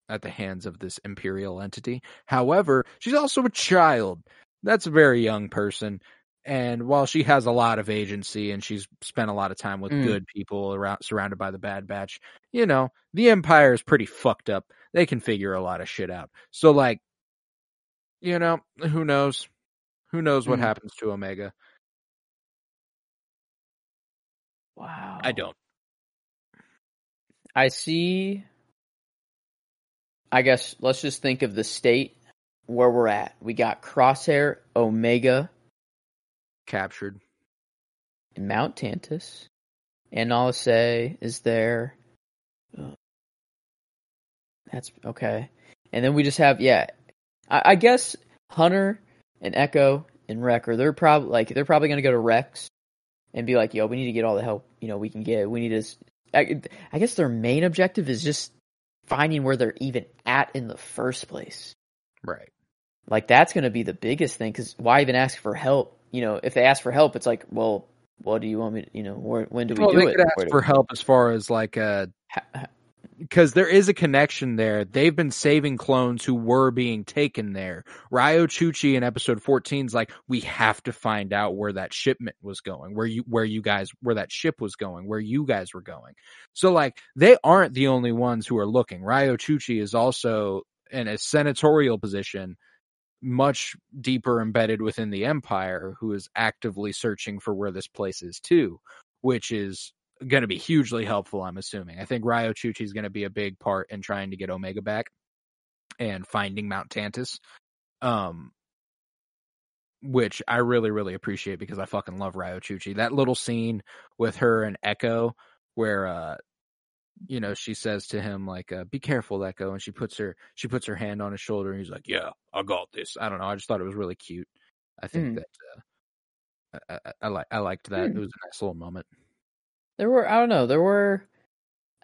at the hands of this imperial entity. However, she's also a child. That's a very young person. And while she has a lot of agency and she's spent a lot of time with Mm. good people around surrounded by the bad batch, you know, the empire is pretty fucked up. They can figure a lot of shit out. So like you know, who knows? Who knows what Mm. happens to Omega? Wow. I don't. I see. I guess let's just think of the state where we're at. We got Crosshair, Omega, Captured. and Mount Tantiss. And I'll say is there. Uh, That's okay. And then we just have yeah. I, I guess Hunter and Echo and Wrecker. They're probably like they're probably gonna go to Rex and be like, "Yo, we need to get all the help you know we can get. We need to." I guess their main objective is just finding where they're even at in the first place. Right. Like that's going to be the biggest thing because why even ask for help? You know, if they ask for help, it's like, well, what do you want me? to, You know, where, when do we Well, do they it? could ask for help as far as like uh because there is a connection there. They've been saving clones who were being taken there. Riyo Chuchi in episode 14 is like, we have to find out where that shipment was going, where you, where you guys, where that ship was going, where you guys were going. So like, they aren't the only ones who are looking. Riyo Chuchi is also in a senatorial position, much deeper embedded within the empire, who is actively searching for where this place is too, which is going to be hugely helpful. I'm assuming. I think Riyo Chuchi is going to be a big part in trying to get Omega back and finding Mount Tantiss, um, which I really really appreciate because I fucking love Riyo Chuchi. That little scene with her and Echo, where uh, you know she says to him like, uh, "Be careful, Echo," and she puts her she puts her hand on his shoulder, and he's like, "Yeah, I got this." I don't know. I just thought it was really cute. I think Hmm. that. Uh, I, I, I like I liked that. Hmm. It was a nice little moment. There were I don't know. There were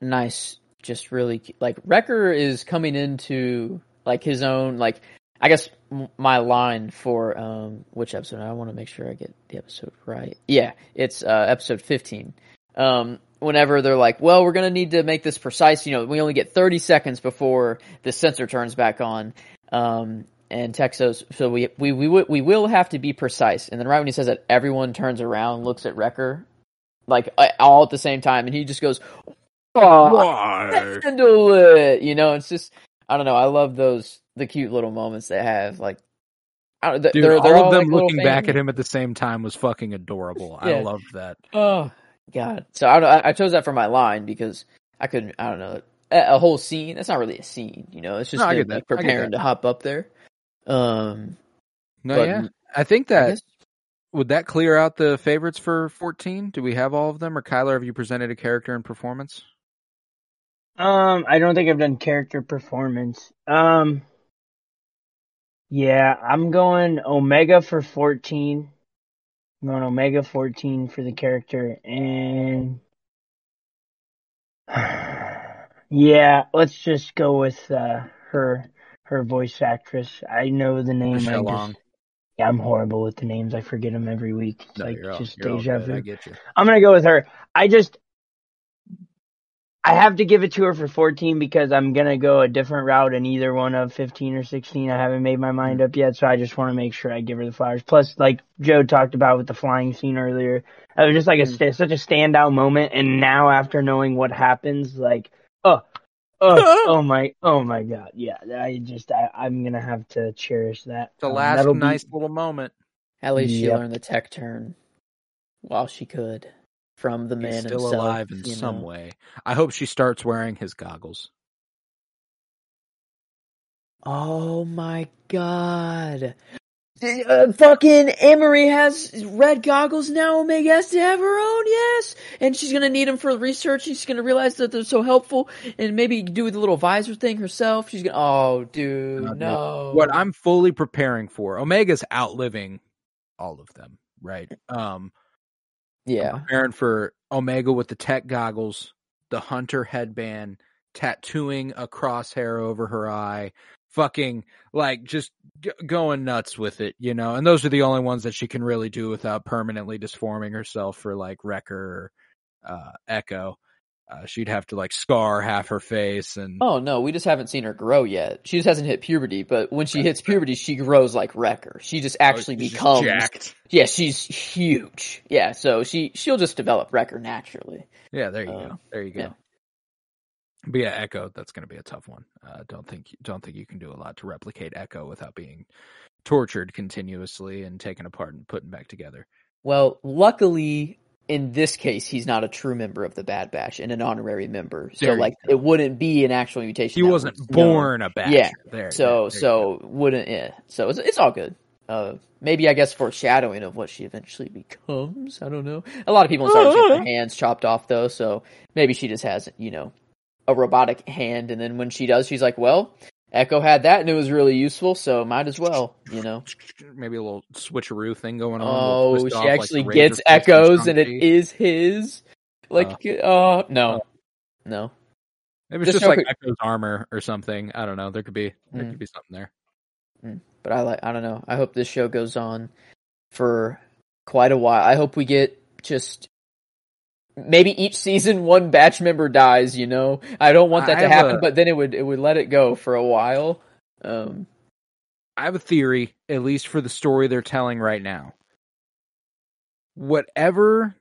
nice, just really like Wrecker is coming into like his own like I guess my line for um which episode I want to make sure I get the episode right. Yeah, it's uh episode 15. Um whenever they're like, "Well, we're going to need to make this precise, you know, we only get 30 seconds before the sensor turns back on." Um and Texos, so we we we we will have to be precise. And then right when he says that, everyone turns around, looks at Wrecker, like uh, all at the same time, and he just goes, "Oh, Why? handle it!" You know, it's just I don't know. I love those the cute little moments they have. Like I don't, they're, they're all of them like looking back at him at the same time was fucking adorable. I loved that. Oh God! So I, I I chose that for my line because I couldn't. I don't know a, a whole scene. That's not really a scene, you know. It's just No, I them, get that. like preparing to hop up there. Um, No, but yeah. I think I that guess would that clear out the favorites for 14? Do we have all of them or Kyler have you presented a character and performance? Um, I don't think I've done character performance. Um, yeah, I'm going Omega for 14. I'm going Omega 14 for the character, and yeah, let's just go with uh, her her voice actress. I know the name. Michelle I Long. just yeah, I'm horrible with the names. I forget them every week. It's No, like just all deja vu. I get you. I'm gonna go with her. I just I have to give it to her for 14 because I'm gonna go a different route in either one of 15 or 16. I haven't made my mind up yet, so I just want to make sure I give her the flowers. Plus, like Joe talked about with the flying scene earlier, it was just like a mm. such a standout moment. And now, after knowing what happens, like oh. Oh, oh my, oh my god, yeah, I just, I, I'm gonna have to cherish that. The Um, last that'll be- nice little moment. at least she Yep. learned the tech turn while she could from the man still himself. alive in some know. way. I hope she starts wearing his goggles. Oh my god. Uh, fucking Emerie has red goggles now. Omega has to have her own, yes. And she's gonna need them for research. She's gonna realize that they're so helpful and maybe do the little visor thing herself. She's gonna, oh dude, dude. no. What I'm fully preparing for, Omega's outliving all of them, right? Um, yeah. preparing for Omega with the tech goggles, the hunter headband, tattooing a crosshair over her eye, fucking like just g- going nuts with it, you know. And those are the only ones that she can really do without permanently disforming herself for like Wrecker or uh, Echo. Uh, she'd have to like scar half her face and Oh no, we just haven't seen her grow yet. She just hasn't hit puberty, but when she hits puberty, she grows like Wrecker. She just actually she's just becomes jacked. Yeah, she's huge. Yeah, so she she'll just develop Wrecker naturally. Yeah, there you Uh, go. There you go. yeah. But yeah, Echo, that's going to be a tough one. Uh, don't think don't think you can do a lot to replicate Echo without being tortured continuously and taken apart and putting back together. Well, luckily in this case, he's not a true member of the Bad Batch and an honorary member. So There like it wouldn't be an actual mutation. He wasn't was born a Batcher. Yeah. There. So there- there so wouldn't yeah. So it's it's all good. Uh, maybe I guess foreshadowing of what she eventually becomes. I don't know. A lot of people in Star Wars get their hands chopped off though, so maybe she just has you know a robotic hand, and then when she does, she's like, "Well, Echo had that, and it was really useful, so might as well." You know. maybe a little switcheroo thing going on. Oh, she off, actually Razor gets Echoes, and it is his. Like, uh, uh, oh no, uh, no. It was Just just like so- Echo's armor or something. I don't know. There could be there Mm. could be something there. Mm. But I like. I don't know. I hope this show goes on for quite a while. I hope we get just maybe each season one batch member dies. You know, I don't want that I to happen, a- but then it would it would let it go for a while. Um, I have a theory, at least for the story they're telling right now. Whatever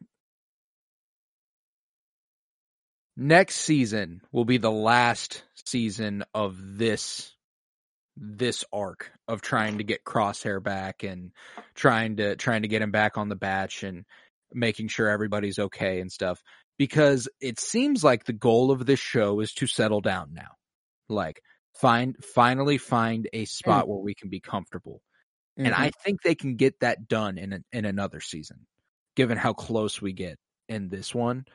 next season will be the last season of this this arc of trying to get Crosshair back and trying to trying to get him back on the batch and making sure everybody's okay and stuff because it seems like the goal of this show is to settle down now. Like find finally find a spot where we can be comfortable. And mhm. I think they can get that done in an, in another season, given how close we get in this one.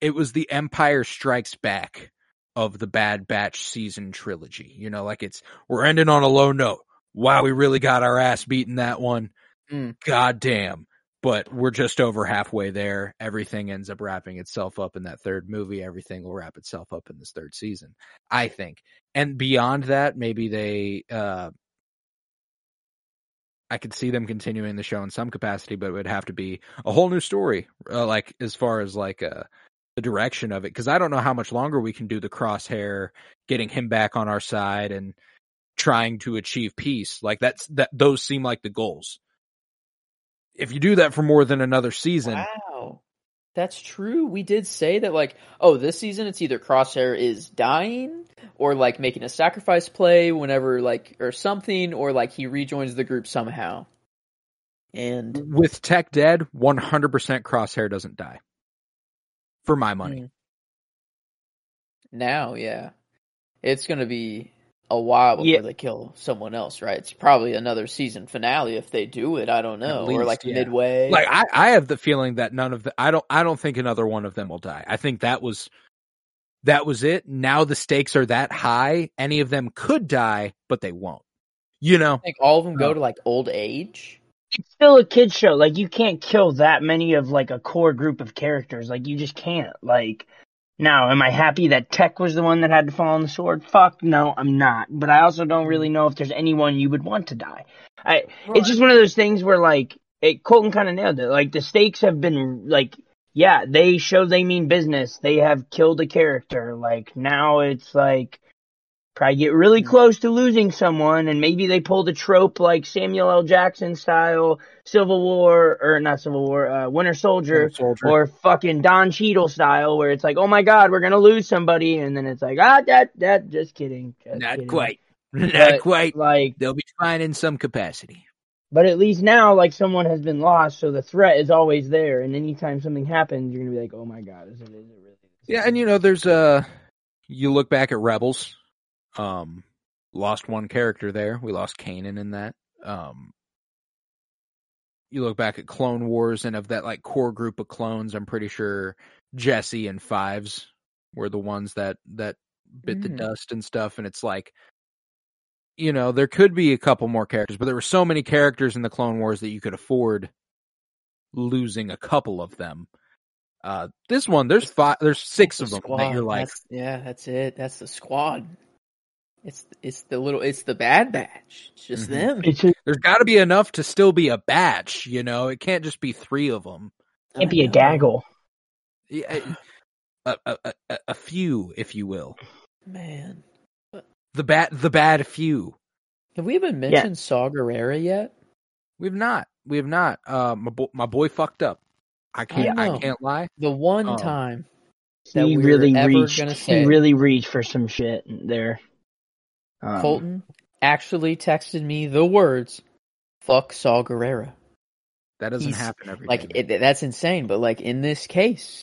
It was the Empire Strikes Back of the Bad Batch season trilogy. You know, like it's we're ending on a low note. Wow, we really got our ass beaten that one. Mm. God damn. But we're just over halfway there. Everything ends up wrapping itself up in that third movie. Everything will wrap itself up in this third season, I think. And beyond that, maybe they uh I could see them continuing the show in some capacity, but it would have to be a whole new story, uh, like as far as like uh, the direction of it. Because I don't know how much longer we can do the crosshair, getting him back on our side and trying to achieve peace. Like that's that those seem like the goals. If you do that for more than another season, Wow. That's true. We did say that, like, oh, this season it's either Crosshair is dying or like making a sacrifice play whenever like or something, or like he rejoins the group somehow. And With Tech dead, 100% Crosshair doesn't die. For my money. Mm. now, yeah, it's gonna be a while before Yeah. they kill someone else, right? It's probably another season finale if they do it. I don't know, or least, like yeah. midway. Like I, I have the feeling that none of the I don't I don't think another one of them will die. I think that was that was it. Now the stakes are that high. Any of them could die, but they won't. You know? I think all of them go to like old age. It's still a kid show. Like you can't kill that many of like a core group of characters. Like you just can't. Like now, am I happy that Tech was the one that had to fall on the sword? Fuck no, I'm not. But I also don't really know if there's anyone you would want to die. I it's just one of those things where like it, Colton kind of nailed it. Like the stakes have been like yeah, they show they mean business. They have killed a character. Like now it's like probably get really close to losing someone and maybe they pulled a trope like Samuel L. Jackson style Civil War or not Civil War, uh, Winter Soldier Soldier. or fucking Don Cheadle style where it's like, oh my god, we're gonna lose somebody and then it's like, ah that that just kidding. Just Not kidding. quite. Not But, quite. Like They'll be fine in some capacity. but at least now like someone has been lost so the threat is always there and anytime something happens you're gonna be like, Oh my god, is it is it really Yeah, and you know, there's uh you look back at Rebels, um, lost one character there. We lost Kanan in that. Um you look back at Clone Wars and of that like core group of clones, I'm pretty sure Jesse and Fives were the ones that that bit the Mm. dust and stuff, and it's like you know, there could be a couple more characters, but there were so many characters in the Clone Wars that you could afford losing a couple of them. Uh, this one, there's five, there's six of the them that you're like, That's- yeah, that's it. That's the squad. It's it's the little it's the bad batch. It's just Mhm. them. It just there's got to be enough to still be a batch, you know. It can't just be three of them. can't be a gaggle. Yeah, a, a, a, a- a few, if you will. Man. The bad, the bad few. Have we even mentioned Saw Gerrera yet? We've not, we have not. Uh, my boy, my boy fucked up. I can't, I, know. can't lie. The one Oh. time that He we're really reached gonna he really reached for some shit there. Um, Colton actually texted me the words "fuck Saw Gerrera." That doesn't He's- happen every Like day. it, that's insane, but like in this case,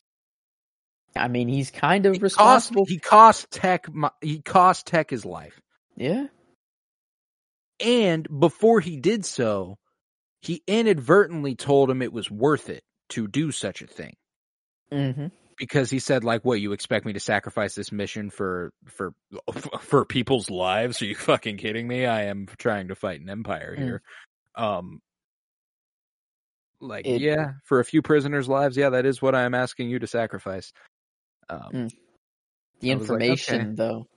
I mean, he's kind of He cost, responsible. he cost Tech, he cost Tech his life. yeah, And before he did so, he inadvertently told him it was worth it to do such a thing. hmm because he said like what you expect me to sacrifice this mission for for for people's lives are you fucking kidding me i am trying to fight an empire Mm. here um like It- yeah for a few prisoners lives yeah that is what i am asking you to sacrifice um Mm. the I was like, information okay. though,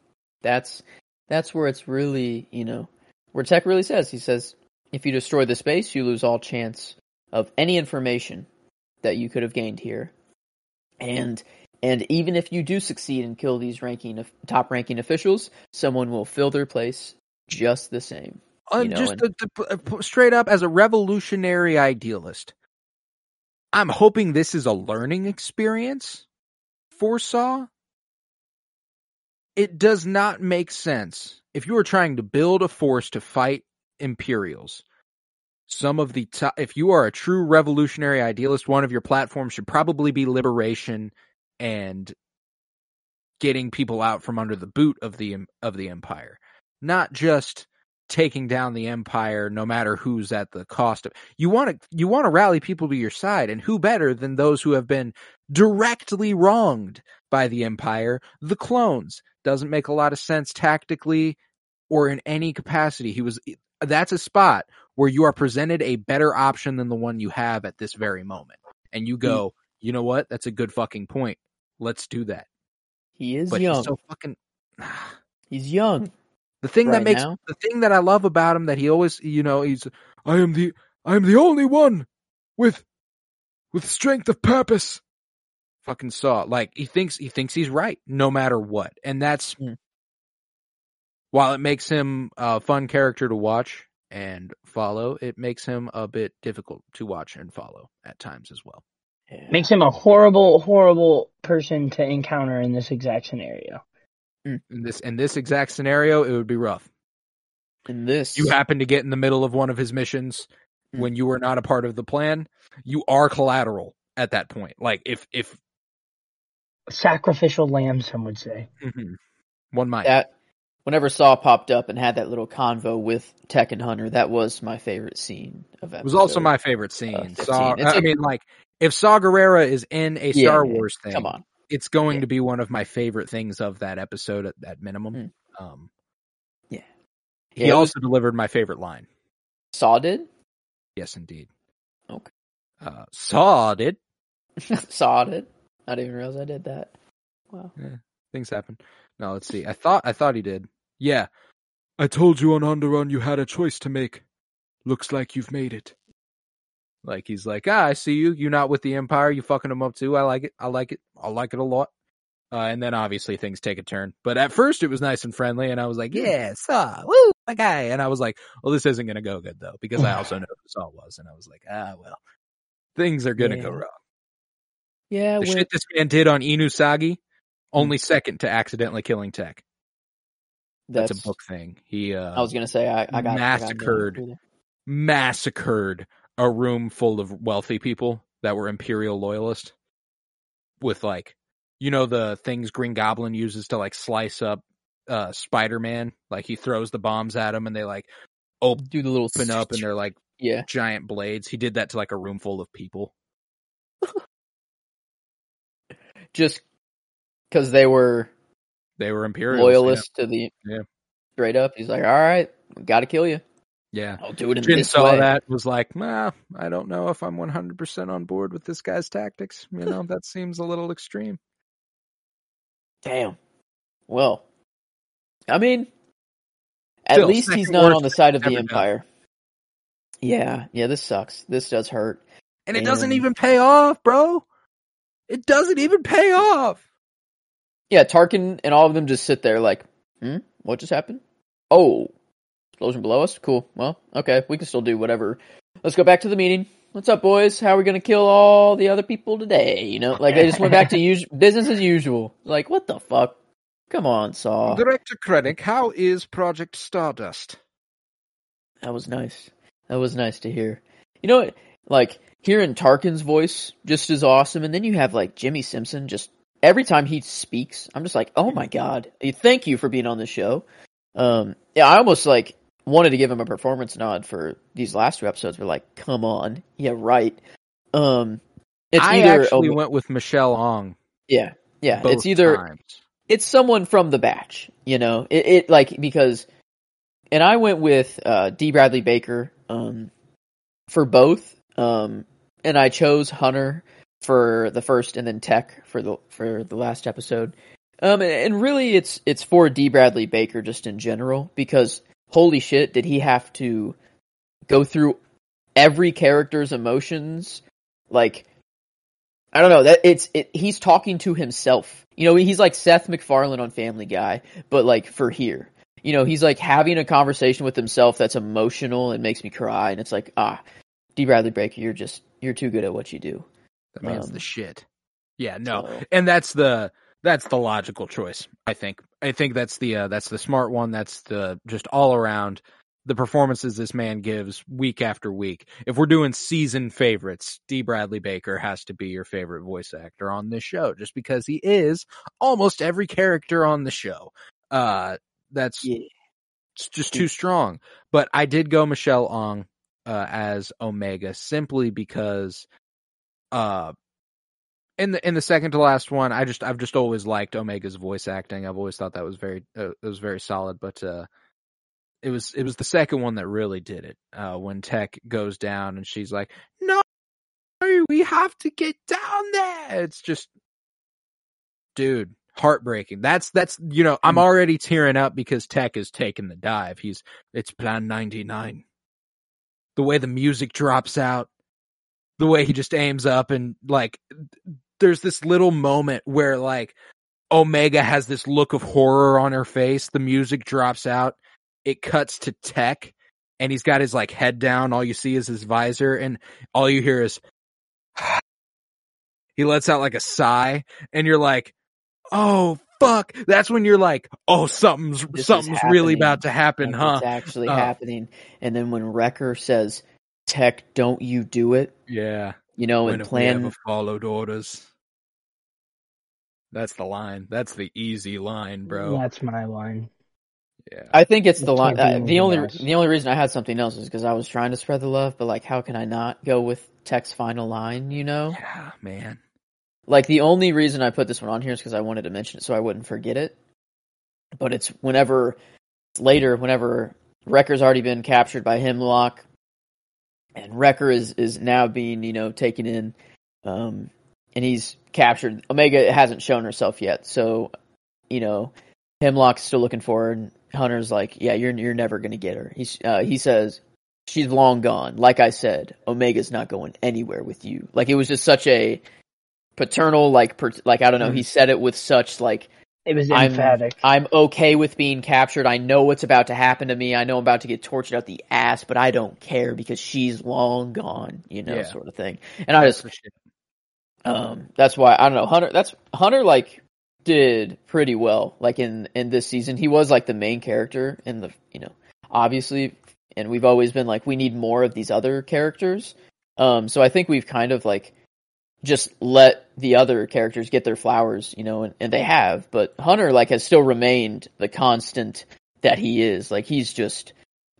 that's that's where it's really you know where Tech really says he says if you destroy the space, you lose all chance of any information that you could have gained here, and and even if you do succeed and kill these ranking top ranking officials, someone will fill their place just the same. You know, just and- to, to uh, straight up as a revolutionary idealist i'm hoping this is a learning experience for saw it does not make sense if you are trying to build a force to fight imperials some of the top, if you are a true revolutionary idealist one of your platforms should probably be liberation and getting people out from under the boot of the of the empire. Not just taking down the empire no matter who's at the cost of you want to you want to rally people to your side and who better than those who have been directly wronged by the empire? The clones. Doesn't make a lot of sense tactically or in any capacity. He was that's a spot where you are presented a better option than the one you have at this very moment and you go you know what that's a good fucking point let's do that He is but young. he's so fucking he's young. The thing that makes now. the thing that I love about him that he always, you know, he's I am the I am the only one with with strength of purpose. Fucking saw like he thinks he thinks he's right no matter what, and that's Mm. while it makes him a fun character to watch and follow, it makes him a bit difficult to watch and follow at times as well. Yeah. makes him a horrible, horrible person to encounter in this exact scenario. Mm. In this in this exact scenario, it would be rough. In this, You happen to get in the middle of one of his missions Mm. when you were not a part of the plan. You are collateral at that point. Like if if Sacrificial lamb, some would say. mhm, one might. that whenever Saw popped up and had that little convo with Tech and Hunter, that was my favorite scene of It was also my favorite scene. 15. Saw, I a- mean, like if Saw Gerrera is in a Yeah, Star. Wars thing, Come on, it's going Yeah. to be one of my favorite things of that episode at, at minimum. Mm. Um, Yeah. He Yeah, it was- also delivered my favorite line. Saw did. Yes, indeed. Okay. Uh, Saw did. Saw did. I didn't even realize I did that. Wow. Yeah. Things happen. No, let's see. I thought I thought he did. Yeah. I told you on Onderon you had a choice to make. Looks like you've made it. Like he's like, ah, I see you. You're not with the Empire. You fucking them up too. I like it. I like it. I like it a lot. Uh, and then obviously things take a turn. But at first it was nice and friendly, and I was like, yeah, Saw, woo, my guy. And I was like, well, this isn't gonna go good though, because I also know who Saw was, and I was like, ah, well, things are gonna go wrong. Yeah, The when- shit this man did on Inusagi, only second to accidentally killing Tech. That's, a book thing. He uh, I was gonna say I, I got massacred. I got massacred a room full of wealthy people that were Imperial loyalists with like, you know, the things Green Goblin uses to like slice up uh Spider Man. Like he throws the bombs at him and they like do the little open up and they're like yeah. giant blades. He did that to like a room full of people. Just because they were They were Imperial loyalists to the Yeah. straight up. He's like, all right, got to kill you. Yeah. I'll do it in Jyn this saw way. that was like, nah, I don't know if I'm 100% on board with this guy's tactics. You know, that seems a little extreme. Damn. Well, I mean, at Still, least he's not on the side of the done. Empire. Yeah, yeah, this sucks. This does hurt. And it doesn't even pay off, bro. It doesn't even pay off. Yeah, Tarkin and all of them just sit there like, hmm, what just happened? Oh, explosion below us? Cool. Well, okay, we can still do whatever. Let's go back to the meeting. What's up, boys? How are we gonna kill all the other people today? You know, like they just went back to us- business as usual. Like, what the fuck? Come on, Saw. Director Krennic, how is Project Stardust? That was nice. That was nice to hear. You know, like hearing Tarkin's voice just is awesome, and then you have like Jimmi Simpson. Just every time he speaks, I'm just like, oh my god! Thank you for being on the show. Um, yeah, I almost like wanted to give him a performance nod for these last two episodes. We're like, come on, yeah, right. Um, it's I either actually oh, went with Michelle Ang. yeah, yeah. It's either times. it's someone from the batch, you know. It, it like because, and I went with uh, D. Bradley Baker um, for both, um, and I chose Hunter for the first, and then Tech for the for the last episode. Um, and, really, it's it's for D. Bradley Baker just in general because holy shit, did he have to go through every character's emotions like I don't know that it's it, he's talking to himself. You know, he's like Seth MacFarlane on Family Guy, but like for here. You know, he's like having a conversation with himself that's emotional and makes me cry, and it's like, ah, D. Bradley Baker, you're just you're too good at what you do. That man's um, the shit. Yeah, no, So- and that's the that's the logical choice. I think. I think that's the uh, that's the smart one. That's the just all around the performances this man gives week after week. If we're doing season favorites, D. Bradley Baker has to be your favorite voice actor on this show, just because he is almost every character on the show. Uh, that's Yeah. it's just too strong. But I did go Michelle Ang uh, as Omega simply because uh in the in the second to last one, I just I've just always liked Omega's voice acting. I've always thought that was very uh, it was very solid, but uh it was it was the second one that really did it. Uh when Tech goes down and she's like, "No, we have to get down there." It's just dude, heartbreaking. That's that's you know, I'm already tearing up because Tech is taking the dive. He's it's plan 99. The way the music drops out, the way he just aims up and like there's this little moment where like Omega has this look of horror on her face. The music drops out. It cuts to Tech and he's got his like head down. All you see is his visor and all you hear is he lets out like a sigh and you're like, "Oh fuck? That's when you're like, oh, something's This something's really about to happen, Like, huh? It's actually Uh. happening. And then when Wrecker says, "Tech, don't you do it," Yeah. you know, when and have we plan. ever followed orders? That's the line. That's the easy line, bro. That's my line. Yeah. I think it's It the line. Uh, the only the the only reason I had something else is because I was trying to spread the love, but like, how can I not go with Tech's final line? You know, yeah, man. like the only reason I put this one on here is because I wanted to mention it so I wouldn't forget it. But it's whenever later, whenever Wrecker's already been captured by Hemlock, and Wrecker is is now being you know taken in, um, and he's captured. Omega hasn't shown herself yet, so you know Hemlock's still looking for her, and Hunter's like, "Yeah, you're you're never gonna get her." He's uh, he says she's long gone. Like I said, Omega's not going anywhere with you. Like it was just such a paternal, like per, like I don't know. He said it with such like It was I'm emphatic. I'm okay with being captured. I know what's about to happen to me. I know I'm about to get tortured out the ass, but I don't care because she's long gone. You know, Yeah. sort of thing. And I just For um, that's why I don't know Hunter. That's Hunter like did pretty well. Like in in this season, he was like the main character in the you know obviously, and we've always been like we need more of these other characters. Um, so I think we've kind of like just let the other characters get their flowers, you know, and, and they have. But Hunter like has still remained the constant that he is. Like he's just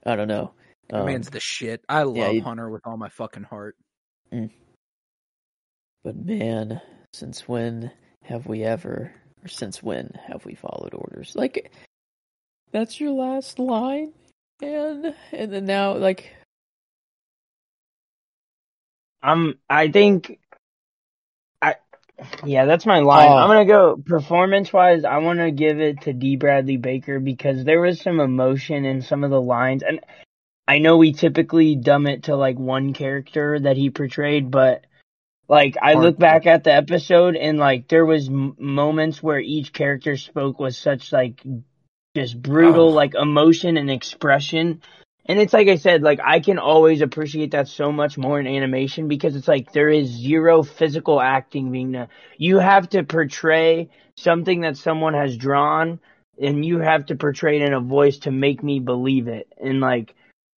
I don't know. That Um, man's the shit. I love yeah, he- Hunter with all my fucking heart. Mm. But man, since when have we ever, or since when have we followed orders? Like, that's your last line, and and then now, like, I'm. I think. Yeah, that's my line. Oh. I'm gonna go performance wise. I want to give it to D. Bradley Baker because there was some emotion in some of the lines, and I know we typically dumb it to like one character that he portrayed, but like I look back at the episode and like there was m- moments where each character spoke with such like just brutal Oh. like emotion and expression and it's like I said, like I can always appreciate that so much more in animation because it's like there is zero physical acting being done. You have to portray something that someone has drawn and you have to portray it in a voice to make me believe it. And like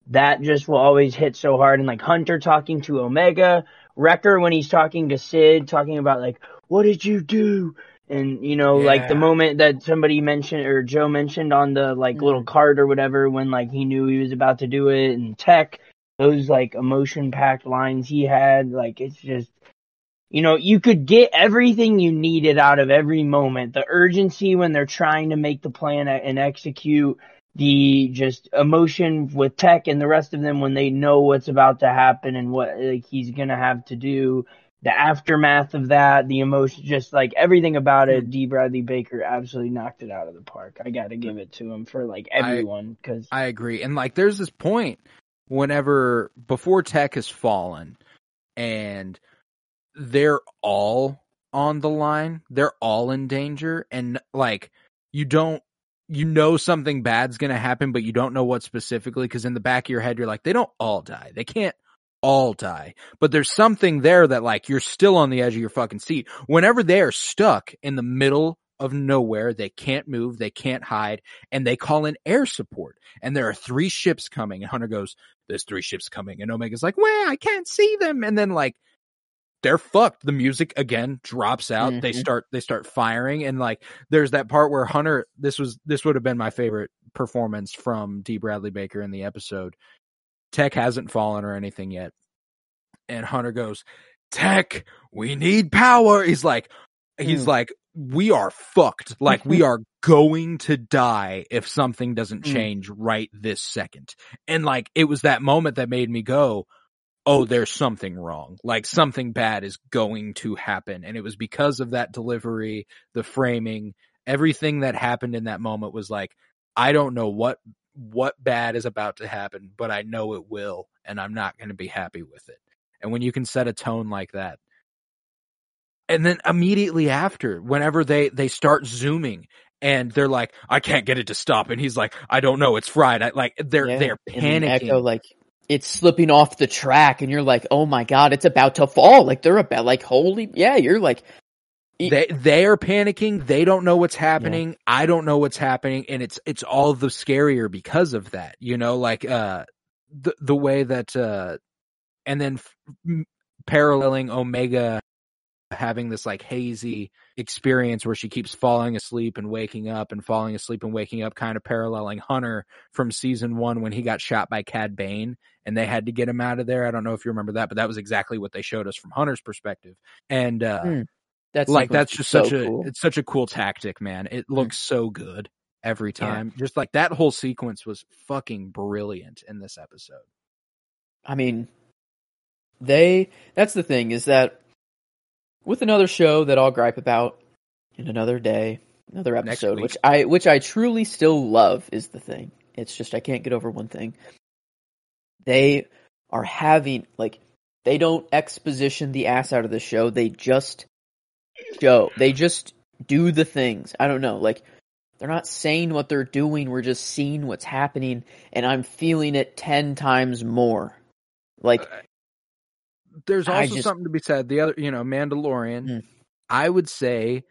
that just will always hit so hard. And like Hunter talking to Omega, Wrecker when he's talking to Cid, talking about like, what did you do? And you know, like the moment that somebody mentioned or Joe mentioned on the like little mm. card or whatever when like he knew he was about to do it and tech, those like emotion packed lines he had, like it's just you know, you could get everything you needed out of every moment. The urgency when they're trying to make the plan and execute, the just emotion with Tech and the rest of them when they know what's about to happen and what like, he's gonna have to do. The aftermath of that, the emotion, just like everything about it, hmm. D. Bradley Baker absolutely knocked it out of the park. I got to give it to him for like everyone because I agree. And like there's this point whenever before tech has fallen and they're all on the line, they're all in danger and like you don't you know something bad's going to happen but you don't know what specifically cuz in the back of your head you're like they don't all die. They can't all die. But there's something there that like you're still on the edge of your fucking seat. Whenever they are stuck in the middle of nowhere, they can't move, they can't hide, and they call in air support. And there are three ships coming. And Hunter goes, There's three ships coming. And Omega's like, Well, I can't see them. And then like they're fucked. The music again drops out. They Mhm. start they start firing. And like there's that part where Hunter this was this would have been my favorite performance from D. Bradley Baker in the episode. Tech hasn't fallen or anything yet. And Hunter goes, Tech, we need power. He's like, he's Mm. like, we are fucked. Like we are going to die if something doesn't Mm. change right this second. And like, it was that moment that made me go, oh, there's something wrong. Like something bad is going to happen. And it was because of that delivery, the framing, everything that happened in that moment was like, I don't know what what bad is about to happen, but I know it will, and I'm not going to be happy with it. And when you can set a tone like that, and then immediately after, whenever they they start zooming and they're like, I can't get it to stop, and he's like, I don't know, it's fried. I, like they're Yeah. they're panicking. Echo, like it's slipping off the track, and you're like, "Oh my god, it's about to fall!" Like they're about, like, holy, yeah, you're like, they they are panicking. They don't know what's happening. I don't know what's happening, and it's it's all the scarier because of that. You know, like uh the the way that uh and then f- paralleling Omega having this like hazy experience where she keeps falling asleep and waking up and falling asleep and waking up, kind of paralleling Hunter from season one when he got shot by Cad Bane and they had to get him out of there. I don't know if you remember that, but that was exactly what they showed us from Hunter's perspective. And uh Hmm. That's like that's just such a cool. it's such a cool tactic, man. It looks so good every Yeah. time. Just like that whole sequence was fucking brilliant in this episode. I mean, they. That's the thing is that with another show that I'll gripe about in another day, another episode, which I which I truly still love is the thing. It's just I can't get over one thing. They are having like they don't exposition the ass out of the show. They just show. They just do the things. I don't know. Like they're not saying what they're doing. We're just seeing what's happening, and I'm feeling it ten times more. Like There's also just- something to be said. The other, you know, Mandalorian, Mm. I would say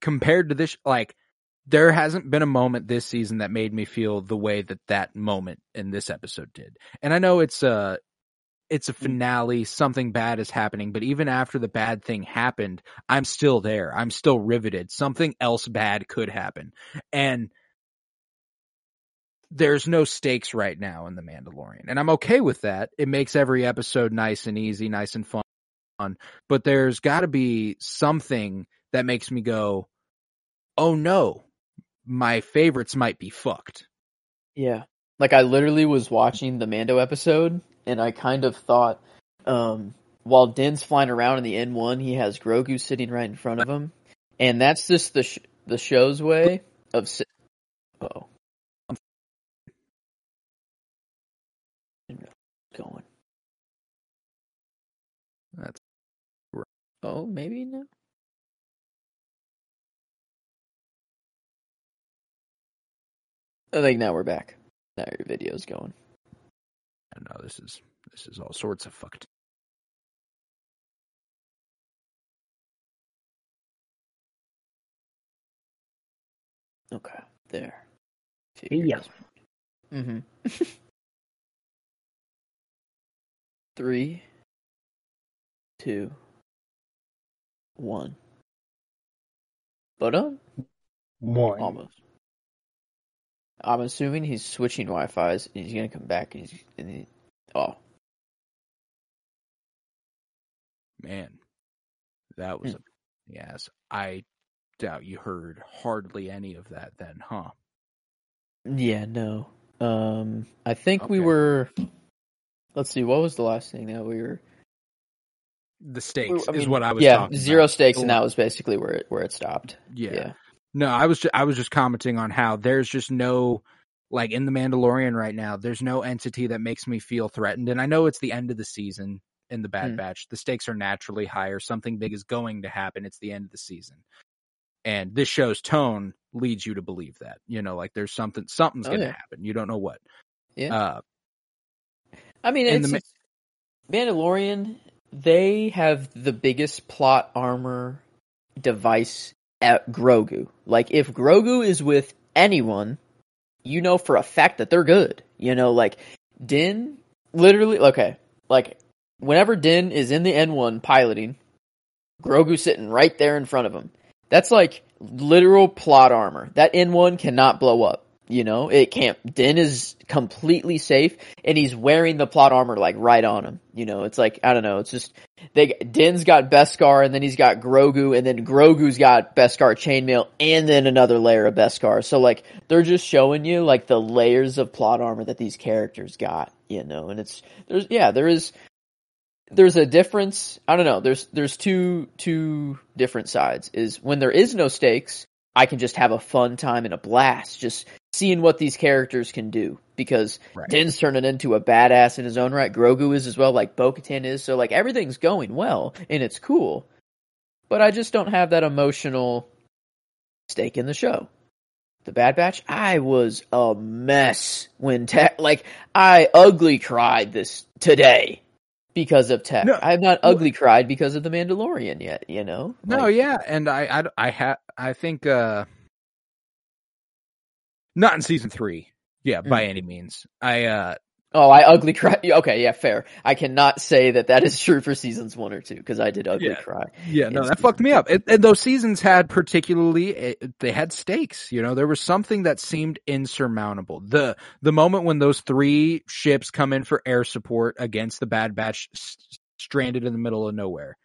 compared to this like there hasn't been a moment this season that made me feel the way that that moment in this episode did. And I know it's a it's a Mm. finale, something bad is happening, but even after the bad thing happened, I'm still there. I'm still riveted. Something else bad could happen. And there's no stakes right now in The Mandalorian. And I'm okay with that. It makes every episode nice and easy, nice and fun. But there's got to be something that makes me go, oh no, my favorites might be fucked. Yeah. Like I literally was watching the Mando episode and I kind of thought um while Din's flying around in the N1, he has Grogu sitting right in front of him. And that's just the sh- the show's way of si- Oh. Going. That's Oh, maybe no. I think now we're back. Now your video's going. I don't know. This is this is all sorts of fucked. Okay, there. Yeah. Mm-hmm. Three, two, one. But um, One. almost. I'm assuming he's switching Wi-Fi's and he's gonna come back and he's and he, oh Man, that was a yes. I doubt you heard hardly any of that then, huh? yeah no um I think we were let's see what was the last thing that we were The stakes I is what I was yeah zero about. stakes and that was basically where it where it stopped Yeah. yeah No, I was ju- I was just commenting on how there's just no like in the Mandalorian right now, there's no entity that makes me feel threatened. And I know it's the end of the season in the Bad Hmm. Batch. The stakes are naturally higher. Something big is going to happen. It's the end of the season. And this show's tone leads you to believe that. You know, like there's something something's Oh, gonna yeah. happen. You don't know what. yeah Uh I mean, it's, the it's Mandalorian. They have the biggest plot armor device at Grogu. Like, if Grogu is with anyone, you know for a fact that they're good. You know, like Din, literally. Okay, like whenever Din is in the N1 piloting, Grogu sitting right there in front of him. That's like literal plot armor. That N1 cannot blow up. You know, it can't. Din is completely safe, and he's wearing the plot armor like right on him. You know, it's like I don't know. It's just they Din's got Beskar, and then he's got Grogu, and then Grogu's got Beskar chainmail, and then another layer of Beskar. So like they're just showing you like the layers of plot armor that these characters got. You know, and it's there's yeah there is there's a difference. I don't know. There's there's two two different sides. Is when there is no stakes, I can just have a fun time and a blast, just seeing what these characters can do. Because Right. Din's turning into a badass in his own right. Grogu is as well, like Bo-Katan is. So like everything's going well and it's cool. But I just don't have that emotional stake in the show. The Bad Batch, I was a mess when Tech, like I ugly cried this today because of tech. No, I have not well- ugly cried because of the Mandalorian yet. You know? No, Like, yeah, and I, I, I ha I think, uh, not in season three. Yeah, Mm. by any means. I, uh, Oh, I ugly cry. Okay, yeah, fair. I cannot say that that is true for seasons one or two because I did ugly Yeah. cry. yeah, no, that fucked me up. And, and those seasons had particularly, eh, they had stakes. You know, there was something that seemed insurmountable. The the moment when those three ships come in for air support against the Bad Batch, s- stranded in the middle of nowhere.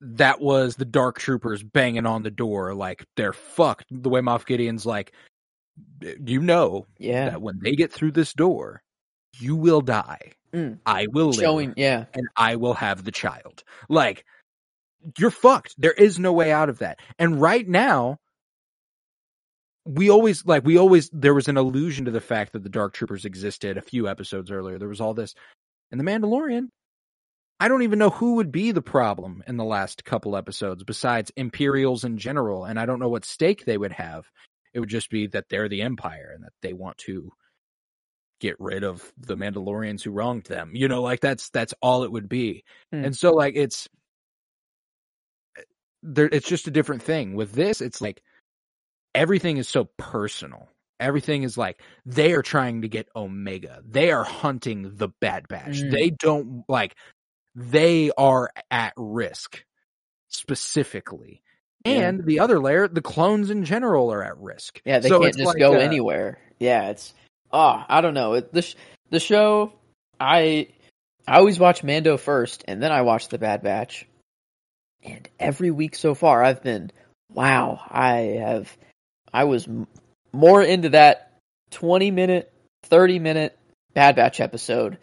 That was the Dark Troopers banging on the door, like they're fucked. The way Moff Gideon's like, you know, Yeah, that when they get through this door, you will die. Mm. I will live, showing. Yeah, and I will have the child. Like, you're fucked. There is no way out of that. And right now, we always like we always there was an allusion to the fact that the Dark Troopers existed a few episodes earlier. There was all this, and the Mandalorian. I don't even know who would be the problem in the last couple episodes besides Imperials in general, and I don't know what stake they would have. It would just be that they're the Empire and that they want to get rid of the Mandalorians who wronged them. You know, like that's that's all it would be. Hmm. And so like it's there it's just a different thing. With this, it's like everything is so personal. Everything is like they are trying to get Omega. They are hunting the Bad Batch. Mm. They don't like they are at risk specifically. Yeah. And the other layer, the clones in general are at risk. yeah. They So can't just like, go uh, anywhere. Yeah, it's. Oh, I don't know. It, the sh- the show. I I always watch Mando first, and then I watch The Bad Batch. And every week so far, I've been, wow, I have, I was m- more into that 20 minute, 30 minute Bad Batch episode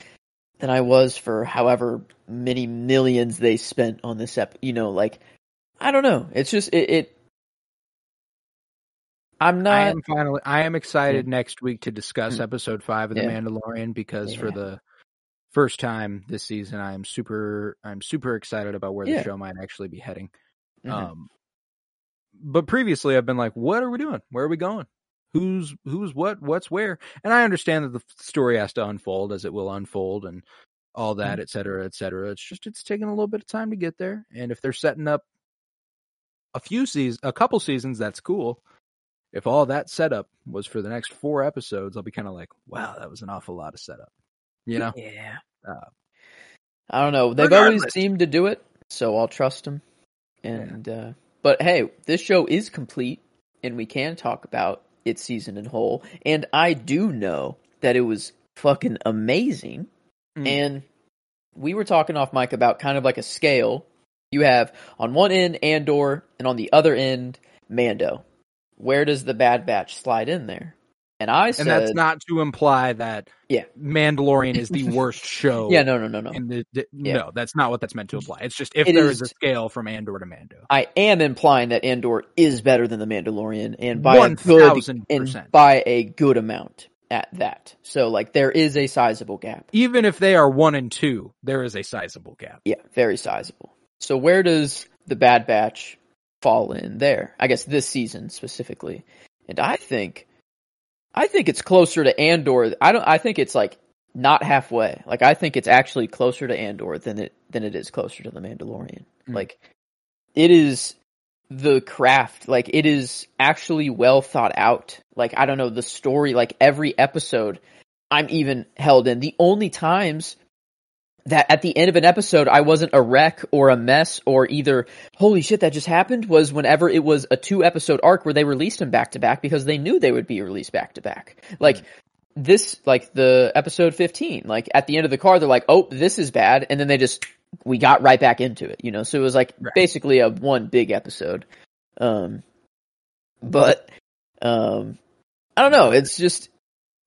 than I was for however many millions they spent on this ep. You know, like, I don't know. It's just, it, it I'm not. I am finally. I am excited next week to discuss Mm. episode five of The Mandalorian because for the first time this season, I am super. I'm super excited about where Yeah. the show might actually be heading. Mhm. Um, but previously, I've been like, "What are we doing? Where are we going? Who's who's what? What's where?" And I understand that the story has to unfold as it will unfold, and all that, et cetera, et cetera. It's just it's taking a little bit of time to get there. And if they're setting up a few seasons, a couple seasons, that's cool. If all that setup was for the next four episodes, I'll be kind of like, "Wow, that was an awful lot of setup." You know? Yeah. Uh, I don't know. They've always seemed to do it, so I'll trust them. And uh but hey, this show is complete and we can talk about its season in whole. And I do know that it was fucking amazing. Mm. And we were talking off mic about kind of like a scale. You have on one end Andor and on the other end Mando. Where does the Bad Batch slide in there? And I said and that's not to imply that Yeah. Mandalorian is the worst show. Yeah, no, no, no, no. the, the- Yeah. no, that's not what that's meant to imply. It's just if It there is- is a scale from Andor to Mando. I am implying that Andor is better than the Mandalorian, and by a good 1000%. and by a good amount at that. So like there is a sizable gap. Even if they are one and two, there is a sizable gap. Yeah, very sizable. So where does the Bad Batch fall in there? I guess this season specifically. And I think I think it's closer to Andor. I don't I think it's like not halfway. Like I think it's actually closer to Andor than it than it is closer to the Mandalorian. Mm. Like it is the craft. Like it is actually well thought out. Like I don't know the story. Like every episode, I'm even held in. The only times that at the end of an episode I wasn't a wreck or a mess or either holy shit that just happened was whenever it was a two episode arc where they released them back to back because they knew they would be released back to back. Like this like the episode 15 like at the end of the car they're like oh this is bad and then they just we got right back into it you know so it was like Right. basically a one big episode um but um i don't know it's just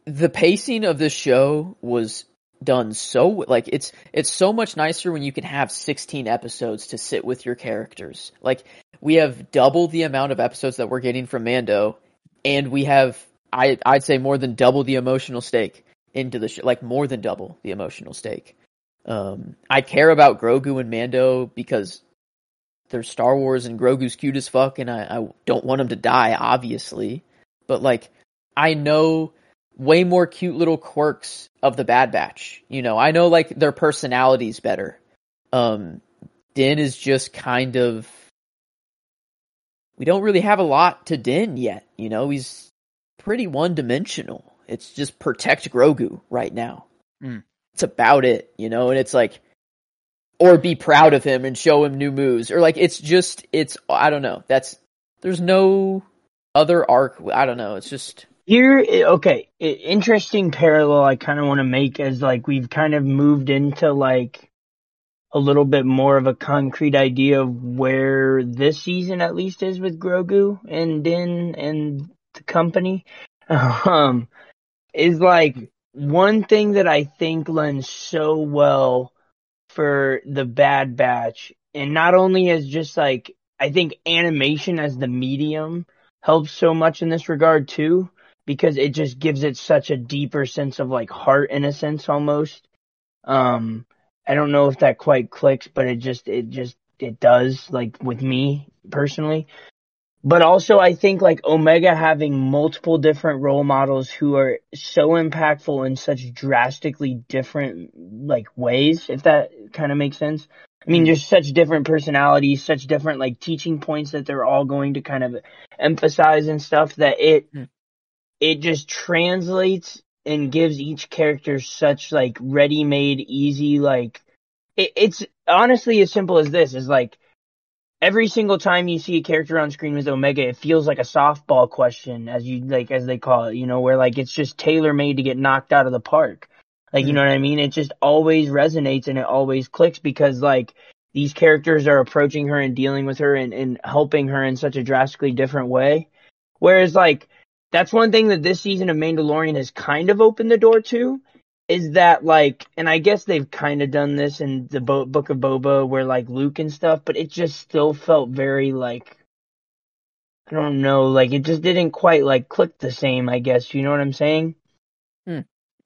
the pacing of this show was done so like it's it's so much nicer when you can have 16 episodes to sit with your characters like we have double the amount of episodes that we're getting from mando and we have I I'd say more than double the emotional stake into the like more than double the emotional stake. Um, I care about Grogu and Mando because they're Star Wars and Grogu's cute as fuck, and I, I don't want him to die, obviously. But like, I know way more cute little quirks of the Bad Batch. You know, I know like their personalities better. Um, Din is just kind of. We don't really have a lot to Din yet. You know, he's pretty one dimensional. It's just protect Grogu right now. Mm. It's about it, you know, and it's like, or be proud of him and show him new moves, or like it's just it's I don't know. That's there's no other arc. I don't know. It's just Here, okay, interesting parallel I kind of want to make as like we've kind of moved into like a little bit more of a concrete idea of where this season at least is with Grogu and Din and the company. Um, is like one thing that I think lends so well for the Bad Batch, and not only as just like I think animation as the medium helps so much in this regard too, because it just gives it such a deeper sense of like heart in a sense almost. Um, I don't know if that quite clicks, but it just it just it does like with me personally. But also I think like Omega having multiple different role models who are so impactful in such drastically different like ways, if that kind of makes sense. I mean, there's such different personalities, such different like teaching points that they're all going to kind of emphasize and stuff that it Hmm. It just translates and gives each character such like ready-made, easy like it, it's honestly as simple as this is like every single time you see a character on screen with Omega, it feels like a softball question, as you like as they call it, you know, where like it's just tailor made to get knocked out of the park. Like you Mm. know what I mean? It just always resonates and it always clicks because like these characters are approaching her and dealing with her and, and helping her in such a drastically different way. Whereas like that's one thing that this season of Mandalorian has kind of opened the door to is that like, and I guess they've kind of done this in the Bo- Book of Boba where like Luke and stuff, but it just still felt very like, I don't know, like it just didn't quite like click the same, I guess. You know what I'm saying?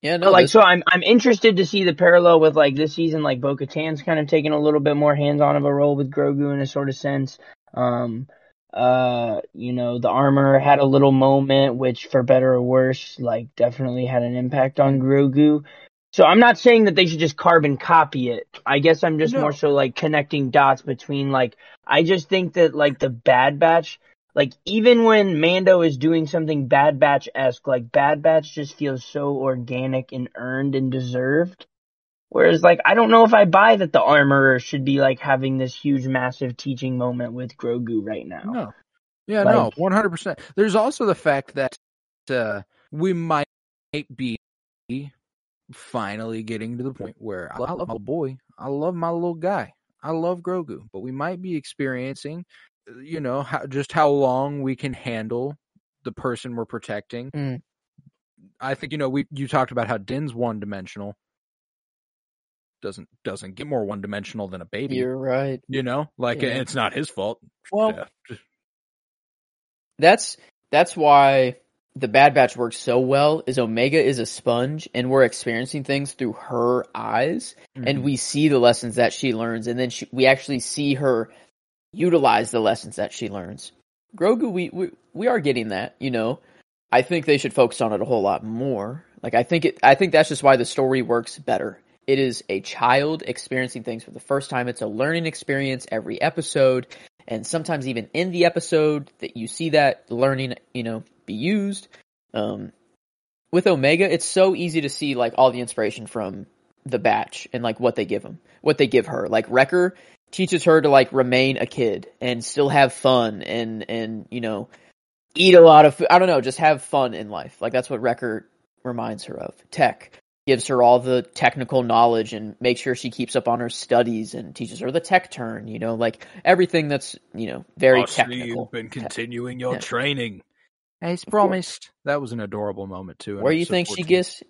yeah, no, But like, this- so I'm I'm interested to see the parallel with like this season, like Bo Katan's kind of taking a little bit more hands on of a role with Grogu in a sort of sense. Um, uh, you know, the armor had a little moment, which for better or worse, like definitely had an impact on Grogu. So I'm not saying that they should just carbon copy it. I guess I'm just No. more so like connecting dots between like I just think that like the Bad Batch, like even when Mando is doing something Bad Batch esque, like Bad Batch just feels so organic and earned and deserved. Whereas like I don't know if I buy that the armorer should be like having this huge massive teaching moment with Grogu right now. No. Yeah, no, one hundred percent. There's also the fact that uh, we might be finally getting to the point where I love, I love my boy, I love my little guy, I love Grogu, but we might be experiencing, you know, how, just how long we can handle the person we're protecting. Mm. I think you know we you talked about how Din's one dimensional. Doesn't doesn't get more one dimensional than a baby. you're right. You know, like Yeah. it's not his fault. Well, Yeah. that's that's why the Bad Batch works so well. Is Omega is a sponge, and we're experiencing things through her eyes, Mm-hmm. and we see the lessons that she learns, and then she, we actually see her utilize the lessons that she learns. Grogu, we, we we are getting that, you know. I think they should focus on it a whole lot more. Like I think it, I think that's just why the story works better. It is a child experiencing things for the first time. It's a learning experience every episode, and sometimes even in the episode that you see that learning, you know, be used. Um, with Omega, it's so easy to see like all the inspiration from the batch and like what they give him, what they give her. Like Wrecker teaches her to like remain a kid and still have fun and and you know eat a lot of food. I don't know, just have fun in life. Like that's what Wrecker reminds her of. Tech gives her all the technical knowledge and makes sure she keeps up on her studies and teaches her the tech turn, you know, like everything that's, you know, very oh, I see technical. You've been continuing your Yeah. training. As promised. That was an adorable moment too. Where you episode think she gets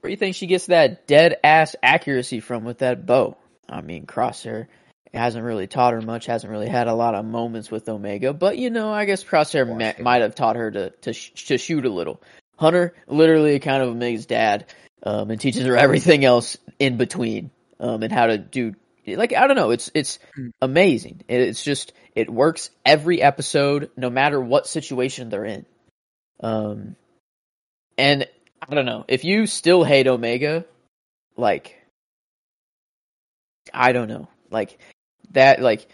where you think she gets that dead ass accuracy from with that bow? I mean, Crosshair hasn't really taught her much, hasn't really had a lot of moments with Omega, but you know, I guess Crosshair ma- might have taught her to to sh- to shoot a little. Hunter literally kind of Omega's dad, um, and teaches her everything else in between, um, and how to do like I don't know, it's it's Hmm. amazing. It's just it works every episode, no matter what situation they're in. Um, and I don't know. If you still hate Omega, like I don't know. Like that like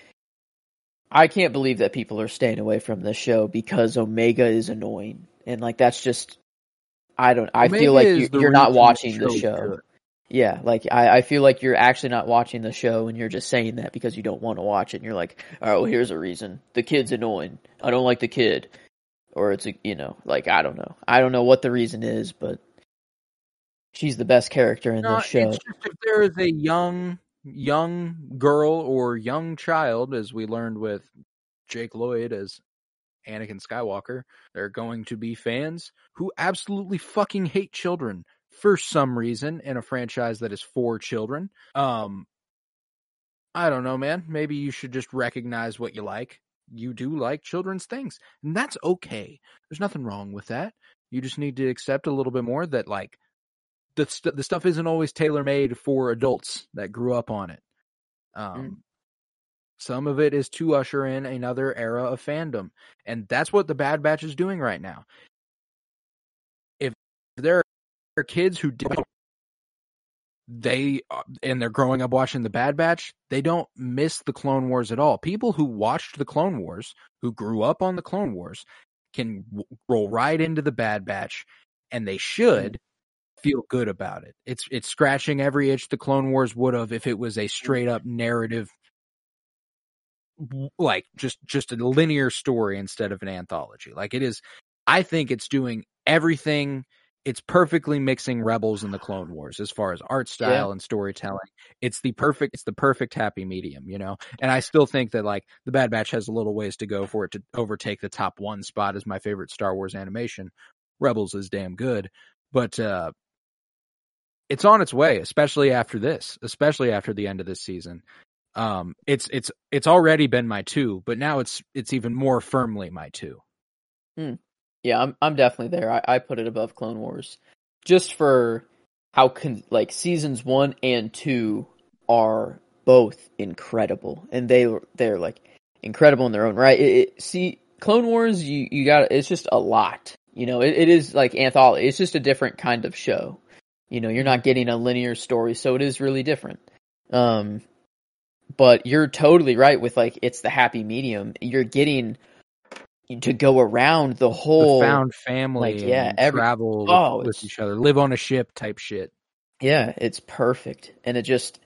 I can't believe that people are staying away from the show because Omega is annoying. And like that's just I don't I Omega feel like you, the you're not watching the show. good. Yeah, like I, I feel like you're actually not watching the show and you're just saying that because you don't want to watch it and you're like, Oh, here's a reason. The kid's annoying. I don't like the kid. Or it's a you know, like I don't know. I don't know what the reason is, but she's the best character in No, this show. it's just if there is a young young girl or young child, as we learned with Jake Lloyd as Anakin Skywalker, they're going to be fans who absolutely fucking hate children for some reason in a franchise that is for children. Um I don't know, man. Maybe you should just recognize what you like. You do like children's things, and that's okay. There's nothing wrong with that. You just need to accept a little bit more that like the st- the stuff isn't always tailor made for adults that grew up on it. Um, some of it is to usher in another era of fandom, and that's what the Bad Batch is doing right now. If there are kids who they uh, and they're growing up watching the Bad Batch, they don't miss the Clone Wars at all. People who watched the Clone Wars, who grew up on the Clone Wars, can roll right into the Bad Batch, and they should feel good about it. It's it's scratching every itch the Clone Wars would have if it was a straight up narrative like just just a linear story instead of an anthology. Like it is I think it's doing everything it's perfectly mixing Rebels and the Clone Wars as far as art style and storytelling. It's the perfect it's the perfect happy medium, you know. And I still think that like the Bad Batch has a little ways to go for it to overtake the top 1 spot as my favorite Star Wars animation. Rebels is damn good, but uh it's on its way, especially after this, especially after the end of this season. Um, it's it's it's already been my two, but now it's it's even more firmly my two. Yeah, I'm I'm definitely there. I, I put it above Clone Wars, just for how con- like seasons one and two are both incredible, and they they're like incredible in their own right. It, it, see, Clone Wars, you you got it's just a lot. You know, it, it is like anthology. It's just a different kind of show. You know, you're not getting a linear story, so it is really different. Um, but you're totally right with like it's the happy medium. You're getting to go around the whole the found family, like, yeah, every- travel with, oh, with it's- each other, live on a ship type shit. Yeah, it's perfect. And it just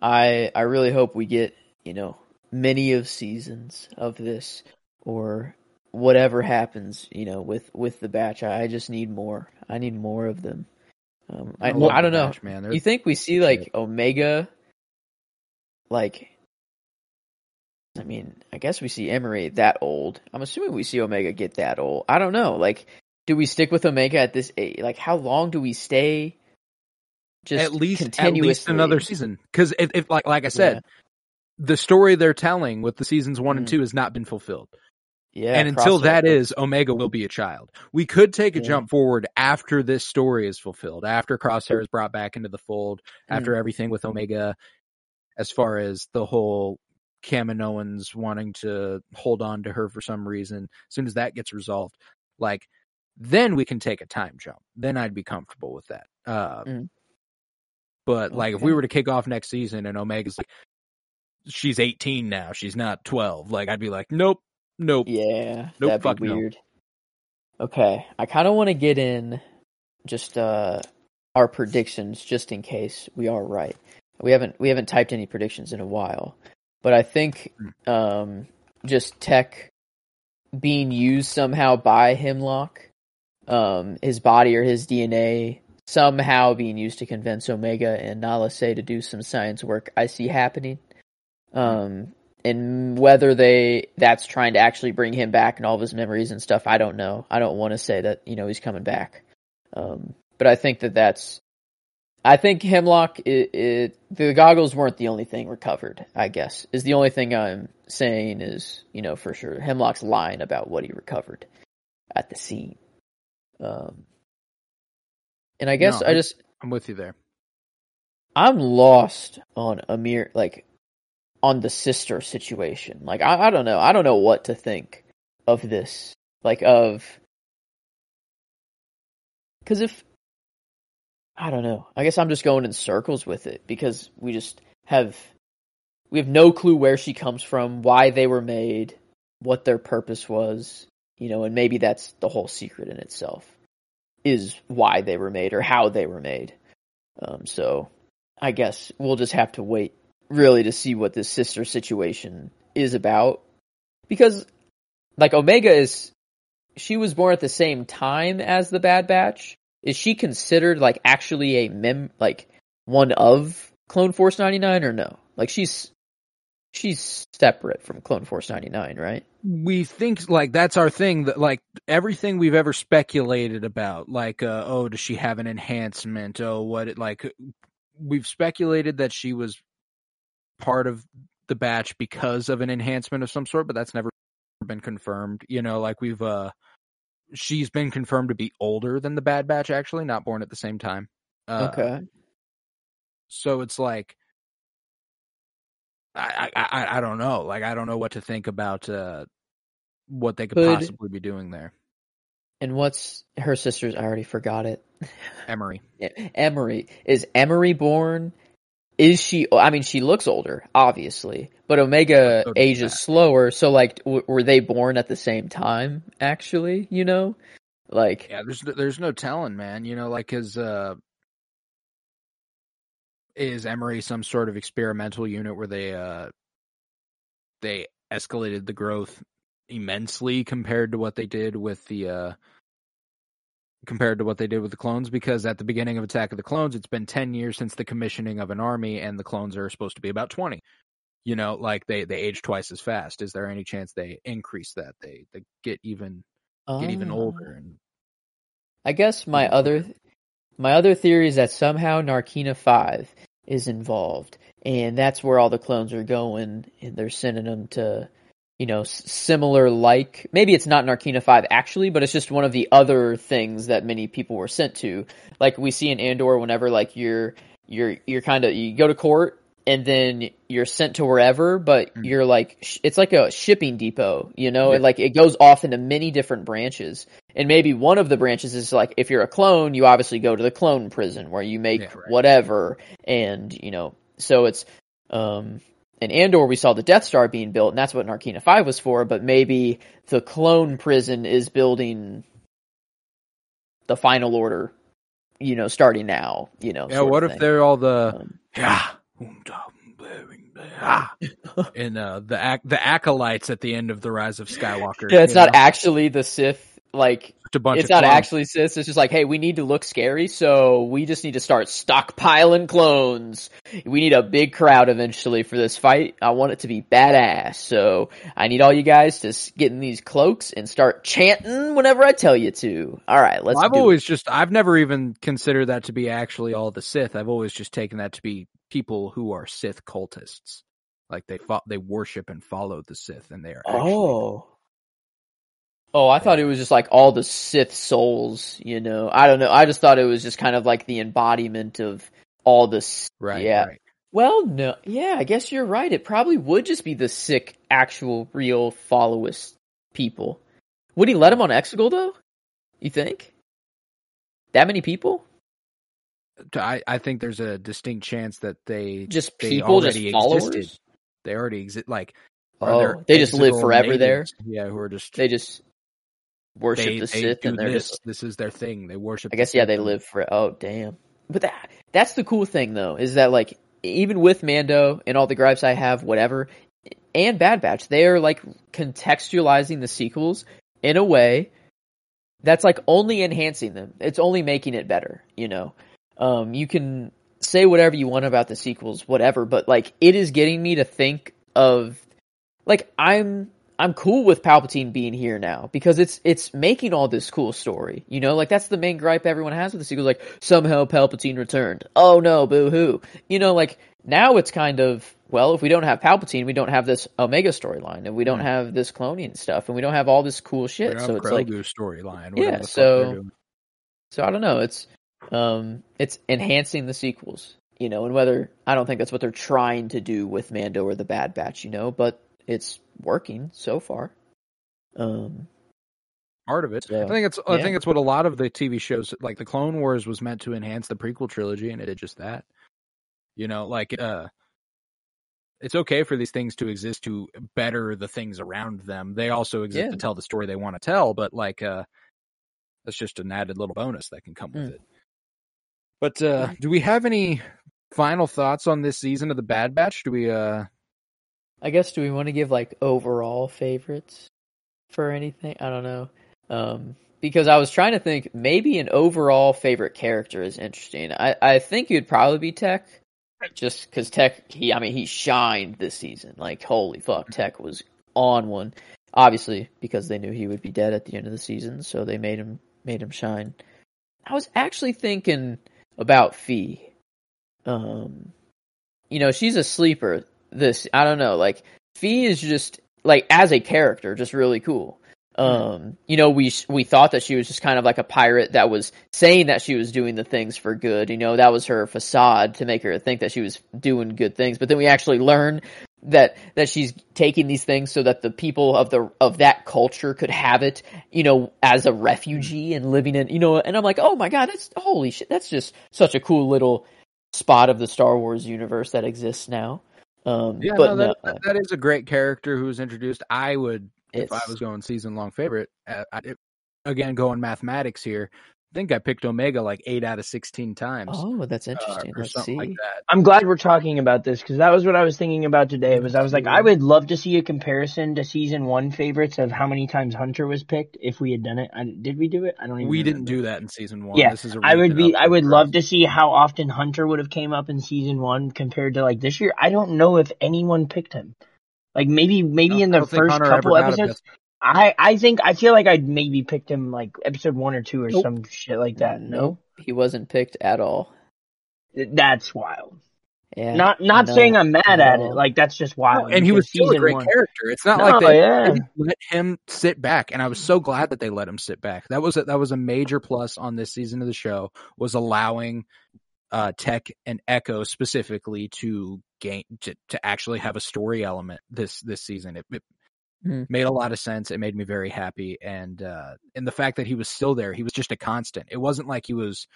I I really hope we get, you know, many of seasons of this or whatever happens, you know, with with the batch. I, I just need more. I need more of them. Um I love I don't know. Batch, man. They're- You think we see like Omega like I mean, I guess we see Emerie that old. I'm assuming we see Omega get that old. I don't know. Like do we stick with Omega at this age? Like how long do we stay just at least at continuously least another season. Because if, if like like I said, Yeah. the story they're telling with the seasons one and Mhm. two has not been fulfilled. Yeah, and until that is, Omega will be a child. We could take a Yeah. jump forward after this story is fulfilled, after Crosshair is brought back into the fold, Mm. after everything with Omega, as far as the whole Kaminoans wanting to hold on to her for some reason. As soon as that gets resolved, like then we can take a time jump. Then I'd be comfortable with that. Uh, Mm. But like, if we were to kick off next season and Omega's like, she's 18 now, she's not 12, like I'd be like, nope, nope. Yeah, Nope, that'd fuck be no. weird. Okay, I kind of want to get in just uh our predictions just in case we are right. We haven't we haven't typed any predictions in a while, but I think Hmm. um just tech being used somehow by Hemlock, um his body or his DNA somehow being used to convince Omega and Nala Se to do some science work. I see happening. Um and whether they that's trying to actually bring him back and all of his memories and stuff, I don't know. I don't want to say that you know he's coming back, um, but I think that that's. I think Hemlock. It, it the goggles weren't the only thing recovered. I guess is the only thing I'm saying is you know for sure Hemlock's lying about what he recovered at the scene. Um, and I guess No, I just I'm with you there. I'm lost on Emerie, like on the sister situation. Like I, I don't know. I don't know what to think of this. Like of because if I don't know. I guess I'm just going in circles with it because we just have we have no clue where she comes from, why they were made, what their purpose was, you know, and maybe that's the whole secret in itself is why they were made or how they were made. Um, so I guess we'll just have to wait really to see what this sister situation is about because like Omega is she was born at the same time as the Bad Batch. Is she considered like actually a mem like one of Clone Force 99 or no? Like she's she's separate from Clone Force 99, right? we think like that's our thing that like everything we've ever speculated about like uh, oh does she have an enhancement oh what it like we've speculated that she was part of the batch because of an enhancement of some sort but that's never been confirmed you know like we've uh she's been confirmed to be older than the bad batch actually not born at the same time uh, okay. so it's like I, I I don't know. Like I don't know what to think about uh what they could, Could- possibly be doing there. And what's her sister's? I already forgot it. Emerie. Emerie is Emerie born? Is she? I mean, she looks older, obviously, but Omega So ages that. slower. So, like, w- were they born at the same time? Actually, you know, like, Yeah, there's there's no telling, man. You know, like is uh is Emerie some sort of experimental unit where they uh they escalated the growth immensely compared to what they did with the uh compared to what they did with the clones because at the beginning of Attack of the Clones it's been 10 years since the commissioning of an army and the clones are supposed to be about 20. You know, like they they age twice as fast. Is there any chance they increase that? They they get even get even ah. older and I guess my other my other theory is that somehow Narkina Five is involved, and that's where all the clones are going, and they're sending them to, you know, similar like maybe it's not Narkina Five actually, but it's just one of the other things that many people were sent to. Like we see in Andor, whenever like you're you're you're kind of you go to court. And then you're sent to wherever, but Mm. you're like, sh- it's like a shipping depot, you know, Yeah. and like it goes off into many different branches. And maybe one of the branches is like if you're a clone, you obviously go to the clone prison where you make Yeah, right. whatever, and you know, so it's um in Andor we saw the Death Star being built, and that's what Narkina Five was for. But maybe the clone prison is building the Final Order, you know, starting now. You know, Yeah, what if thing. they're all the Um, yeah in uh the ac- the acolytes at the end of the Rise of Skywalker? yeah, it's not know? actually the Sith. Like a bunch it's not clones. actually Sith. It's just like, hey, we need to look scary, so we just need to start stockpiling clones. We need a big crowd eventually for this fight. I want it to be badass, so I need all you guys to get in these cloaks and start chanting whenever I tell you to. All right, let's. I've do it. always just I've never even considered that to be actually all the Sith. I've always just taken that to be people who are Sith cultists. Like they fo- they worship and follow the Sith, and they are actually Oh. Oh, I thought it was just like all the Sith souls, you know. I don't know. I just thought it was just kind of like the embodiment of all the right. Yeah. right. Well, no, yeah, I guess you're right. It probably would just be the sick, actual, real followist people. Would he let him on Exegol though? You think? That many people? I I think there's a distinct chance that they Just they people, just already followers? existed. They already exist. Like Oh, they just live forever there? Yeah, who are just They just worship they, the Sith, and they're this. just. This is their thing. They worship. I the guess yeah, Sith they live for. Oh, damn! But that that's the cool thing though, is that like even with Mando and all the gripes I have, whatever, and Bad Batch, they are like contextualizing the sequels in a way that's like only enhancing them. It's only making it better. You know, um, you can say whatever you want about the sequels, whatever, but like it is getting me to think of like I'm I'm cool with Palpatine being here now because it's it's making all this cool story. You know, like that's the main gripe everyone has with the sequel. Like somehow Palpatine returned. Oh no, boo hoo. You know, like now it's kind of well, if we don't have Palpatine, we don't have this Omega storyline, and we don't have this cloning stuff, and we don't have all this cool shit. So it's like storyline. Yeah, whatever the fuck so- so I don't know. It's um it's enhancing the sequels, you know, and whether I don't think that's what they're trying to do with Mando or the Bad Batch, you know, but it's working so far. Um part of it. So, I think it's I think it's what a lot of the TV shows like the Clone Wars was meant to enhance the prequel trilogy and it did just that. You know, like uh it's okay for these things to exist to better the things around them. They also exist Yeah. to tell the story they want to tell, but like uh that's just an added little bonus that can come with Mm. it. But uh do we have any final thoughts on this season of the Bad Batch? Do we uh I guess do we want to give like overall favorites for anything? I don't know. Um, because I was trying to think maybe an overall favorite character is interesting. I, I think it'd probably be Tech, just because Tech he I mean he shined this season. Like holy fuck, Tech was on one. Obviously because they knew he would be dead at the end of the season, so they made him made him shine. I was actually thinking about Phee. Um, you know she's a sleeper this I don't know, like Phee is just like as a character just really cool. Um, you know, we we thought that she was just kind of like a pirate that was saying that she was doing the things for good. You know, that was her facade to make her think that she was doing good things. But then we actually learn that that she's taking these things so that the people of the of that culture could have it. You know, as a refugee and living in. You know, and I'm like, oh my god, that's holy shit. That's just such a cool little spot of the Star Wars universe that exists now. Um, Yeah, but no, that, no, that- is a great character who was introduced. I would, if I was going season long favorite, uh, I, again going mathematics here. I think I picked Omega like eight out of sixteen times. Oh, that's uh, interesting. or Let's see. like that. I'm glad we're talking about this because that was what I was thinking about today. Was I was like, I would love to see a comparison to season one favorites of how many times Hunter was picked if we had done it. I, did we do it? I don't even. We remember. didn't do that in season one. Yeah, this is a I would be. I would love us. to see how often Hunter would have came up in season one compared to like this year. I don't know if anyone picked him. Like maybe maybe No, in the first couple ever got episodes. I I think I feel like I'd maybe picked him like episode one or two or Nope. some shit like that. No, Nope, he wasn't picked at all. that's wild. Yeah, Not not no, saying I'm mad not at at it. Like that's just wild. and he was because still a great one- character. It's not No, like they, yeah. they let him sit back, and I was so glad that they let him sit back. That was a, that was a major plus on this season of the show was allowing uh, Tech and Echo specifically to gain to, to actually have a story element this this season. It, it Hmm. made a lot of sense. It made me very happy, and uh, and the fact that he was still there, he was just a constant. It wasn't like he was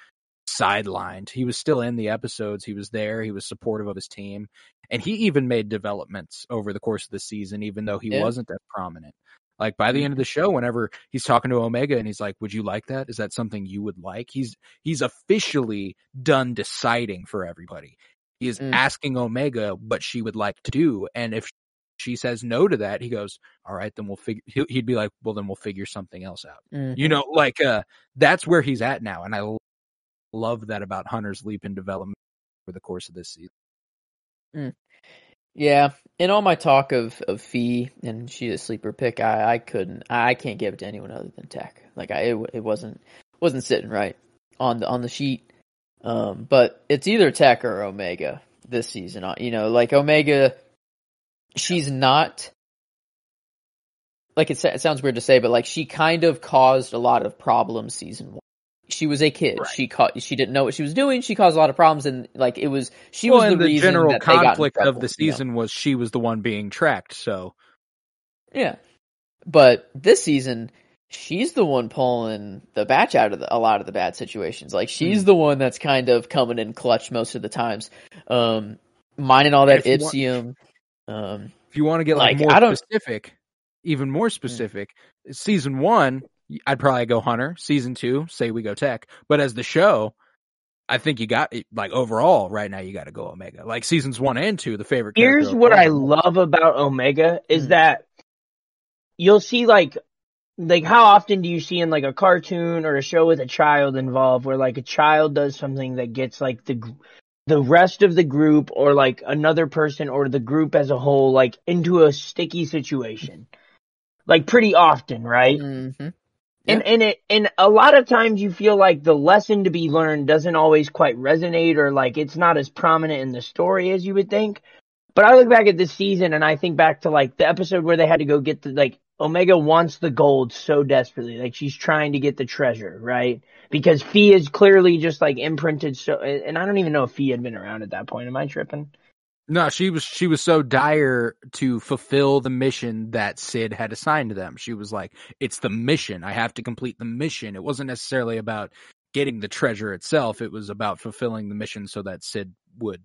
sidelined. He was still in the episodes. He was there. He was supportive of his team. And he even made developments over the course of the season, even though he Yeah. wasn't that prominent. Like by the end of the show, whenever he's talking to Omega and he's like, Would you like that? Is that something you would like? He's he's officially done deciding for everybody. He is Mm. asking Omega what she would like to do. And if she says no to that, he goes, All right, then we'll figure he'd be like, Well then we'll figure something else out. Mhm. You know, like uh that's where he's at now. And I love that about Hunter's leap in development over the course of this season. Yeah, in all my talk of of Phee and she's a sleeper pick, I I couldn't, I can't give it to anyone other than Tech. Like I, it, it wasn't wasn't sitting right on the on the sheet. Um, but it's either Tech or Omega this season. Uh, You know, like Omega, she's not like it, it sounds weird to say, but like she kind of caused a lot of problems season one. She was a kid. Right. She caught. She didn't know what she was doing. She caused a lot of problems, and like it was, she well, was the, the reason general conflict of the you know? season was she was the one being tracked. So Yeah. But this season, she's the one pulling the batch out of the, a lot of the bad situations. Like she's Hmm. the one that's kind of coming in clutch most of the times. Um, mining all that If Ipsium. Um, if you want to get like, Like, more I don't- specific, even more specific, season one, I'd probably go Hunter. Season two, say we go Tech. But as the show, I think you got like overall right now you got to go Omega. Like seasons one and two, the favorite. Here's character what I love about Omega is Mm. that you'll see like like how often do you see in like a cartoon or a show with a child involved where like a child does something that gets like the gr- the rest of the group or like another person or the group as a whole like into a sticky situation. Like pretty often, right? mhm. And and it and a lot of times you feel like the lesson to be learned doesn't always quite resonate or like it's not as prominent in the story as you would think. But I look back at this season and I think back to like the episode where they had to go get the like Omega wants the gold so desperately. Like she's trying to get the treasure, right? Because Phee is clearly just like imprinted so and I don't even know if Phee had been around at that point. Am I tripping? No, she was she was so dire to fulfill the mission that Cid had assigned to them. She was like, "It's the mission. I have to complete the mission." It wasn't necessarily about getting the treasure itself. It was about fulfilling the mission so that Cid would.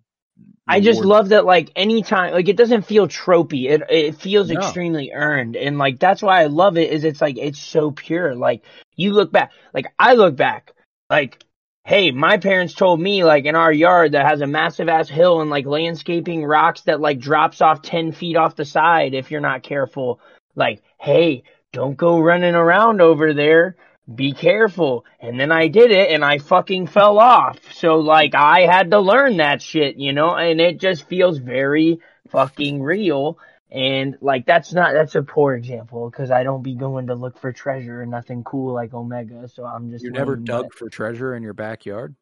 I just love that like anytime like it doesn't feel tropey. It it feels No. extremely earned and like that's why I love it is it's like it's so pure. Like you look back like I look back like hey, my parents told me like in our yard that has a massive ass hill and like landscaping rocks that like drops off 10 feet off the side if you're not careful. Like, hey, don't go running around over there. Be careful. And then I did it and I fucking fell off. So like I had to learn that shit, you know, and it just feels very fucking real. And like that's not that's a poor example because I don't be going to look for treasure or nothing cool like Omega. So I'm just You never dug but- for treasure in your backyard.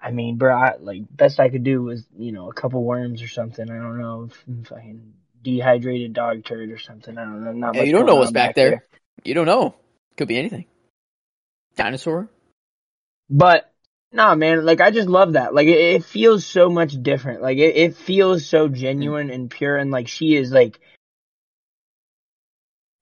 I mean, bro, I, like best I could do was you know a couple worms or something. I don't know, if fucking dehydrated dog turd or something. I don't know. Not Yeah, you don't know what's on back there. You don't know. Could be anything. Dinosaur. But nah, man, like I just love that. Like it, it feels so much different. Like it, it feels so genuine and pure. And like she is like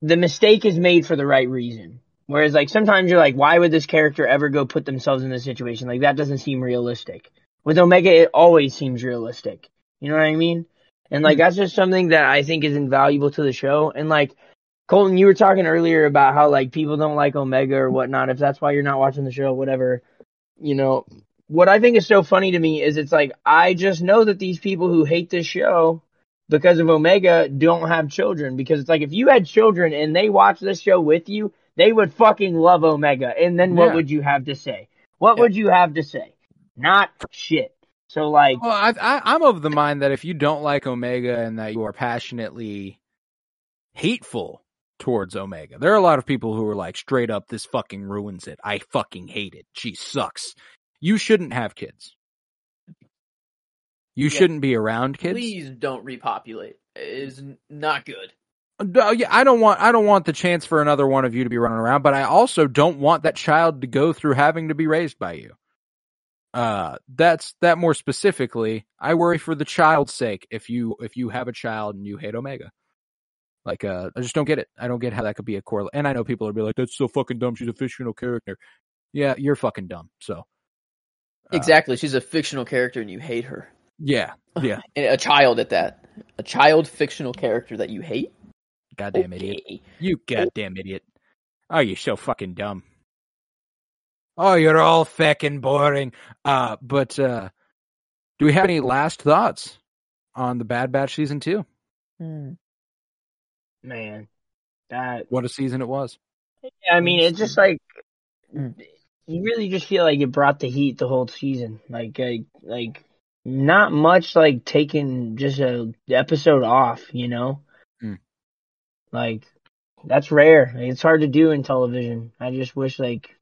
the mistake is made for the right reason. Whereas like sometimes you're like, why would this character ever go put themselves in this situation? Like that doesn't seem realistic. With Omega, it always seems realistic. You know what I mean? And like hmm. that's just something that I think is invaluable to the show. And like Colton, you were talking earlier about how like people don't like Omega or whatnot. If that's why you're not watching the show, whatever. You know, what I think is so funny to me is it's like I just know that these people who hate this show because of Omega don't have children. Because it's like if you had children and they watch this show with you, they would fucking love Omega. And then what Yeah. would you have to say? What Yeah. would you have to say? Not shit. So like, Well, I, I, I'm of the mind that if you don't like Omega and that you are passionately hateful towards Omega, there are a lot of people who are like, straight up, this fucking ruins it. I fucking hate it. She sucks. You shouldn't have kids. You Yeah. shouldn't be around kids. Please don't repopulate. It is not good. No, yeah, I don't want I don't want the chance for another one of you to be running around, but I also don't want that child to go through having to be raised by you. Uh that's that more specifically, I worry for the child's sake if you if you have a child and you hate Omega. Like uh I just don't get it. I don't get how that could be a correlate. And I know people are be like that's so fucking dumb she's a fictional character. Yeah, you're fucking dumb. So uh, Exactly. She's a fictional character and you hate her. Yeah. Yeah. And a child at that. A child fictional character that you hate? Goddamn idiot. You goddamn idiot. Oh, you're so fucking dumb. Oh, you're all fucking boring. Uh, but, uh, do we have any last thoughts on the Bad Batch season two? Hmm. Man, that What a season it was. I mean, it's just like Mm. you really just feel like it brought the heat the whole season. Like, like, like not much like taking just a episode off, you know. Mm. Like that's rare. Like, it's hard to do in television. I just wish like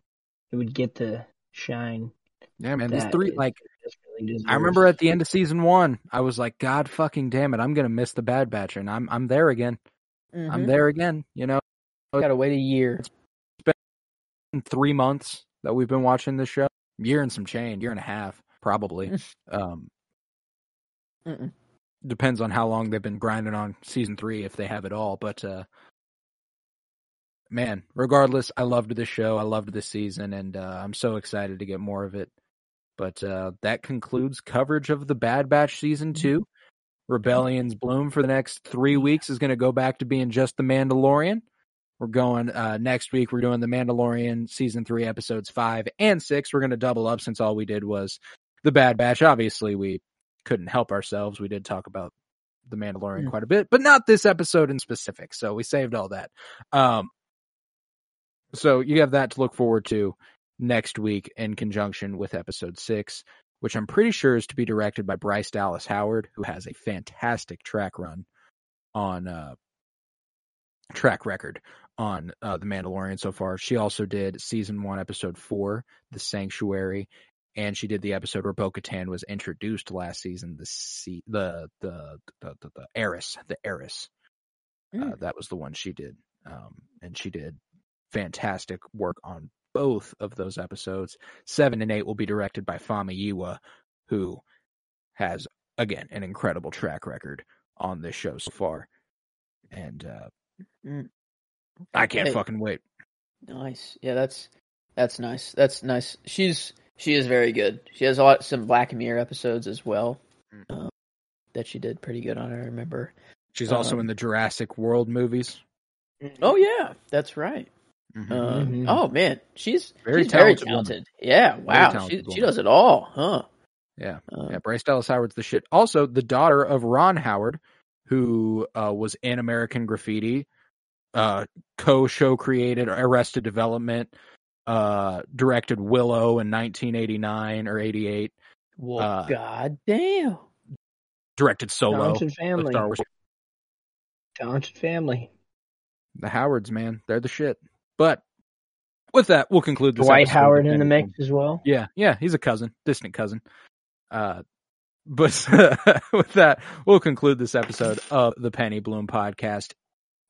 it would get the shine. Yeah, man. These three, like, really. I remember at the end of season one, I was like, God fucking damn it, I'm gonna miss the Bad Batch, and I'm I'm there again. I'm Mhm. there again. You know, Gotta wait a year. It's been three months that we've been watching this show, year and some change, year and a half, probably. um, Mm-mm. depends on how long they've been grinding on season three, if they have it all. But uh, man, regardless, I loved this show. I loved this season, and uh, I'm so excited to get more of it. But uh, that concludes coverage of the Bad Batch season two. Rebellion's Bloom for the next three weeks is going to go back to being just the Mandalorian. We're going uh, next week. We're doing the Mandalorian season three episodes five and six. We're going to double up since all we did was the Bad Batch. Obviously, we couldn't help ourselves. We did talk about the Mandalorian Mm. quite a bit, but not this episode in specific. So we saved all that. Um, so you have that to look forward to next week in conjunction with episode six, which I'm pretty sure is to be directed by Bryce Dallas Howard, who has a fantastic track run on uh, track record on uh, the Mandalorian so far. She also did season one, episode four, The Sanctuary, and she did the episode where Bo-Katan was introduced last season, the se- the, the the the the heiress, the heiress. Uh, Mm. that was the one she did, um, and she did fantastic work on both of those episodes. Seven and eight will be directed by Famuyiwa, who has again, an incredible track record on this show so far. And uh, Mm. I can't Hey. fucking wait. Nice. Yeah, that's that's nice. That's nice. She's she is very good. She has a lot some Black Mirror episodes as well. Mm. Um, that she did pretty good on. I remember. She's also Um, in the Jurassic World movies. Oh yeah, that's right. Mhm. Um, Mhm. Oh man, she's Very she's talented woman. talented. Yeah, wow, talented she she does it all, huh? Yeah. Um, Yeah, Bryce Dallas Howard's the shit. Also, the daughter of Ron Howard, who uh, was in American Graffiti, uh, co-show created Arrested Development, uh, directed Willow in 1989 or 88, Well, uh, god damn. directed Solo. Talented a family. Star Wars. Talented family. The Howards, man, they're the shit. But with that, we'll conclude this. Dwight Howard in the mix as well. Yeah, yeah, he's a cousin, distant cousin. Uh, but with that, we'll conclude this episode of the Penny Bloom podcast.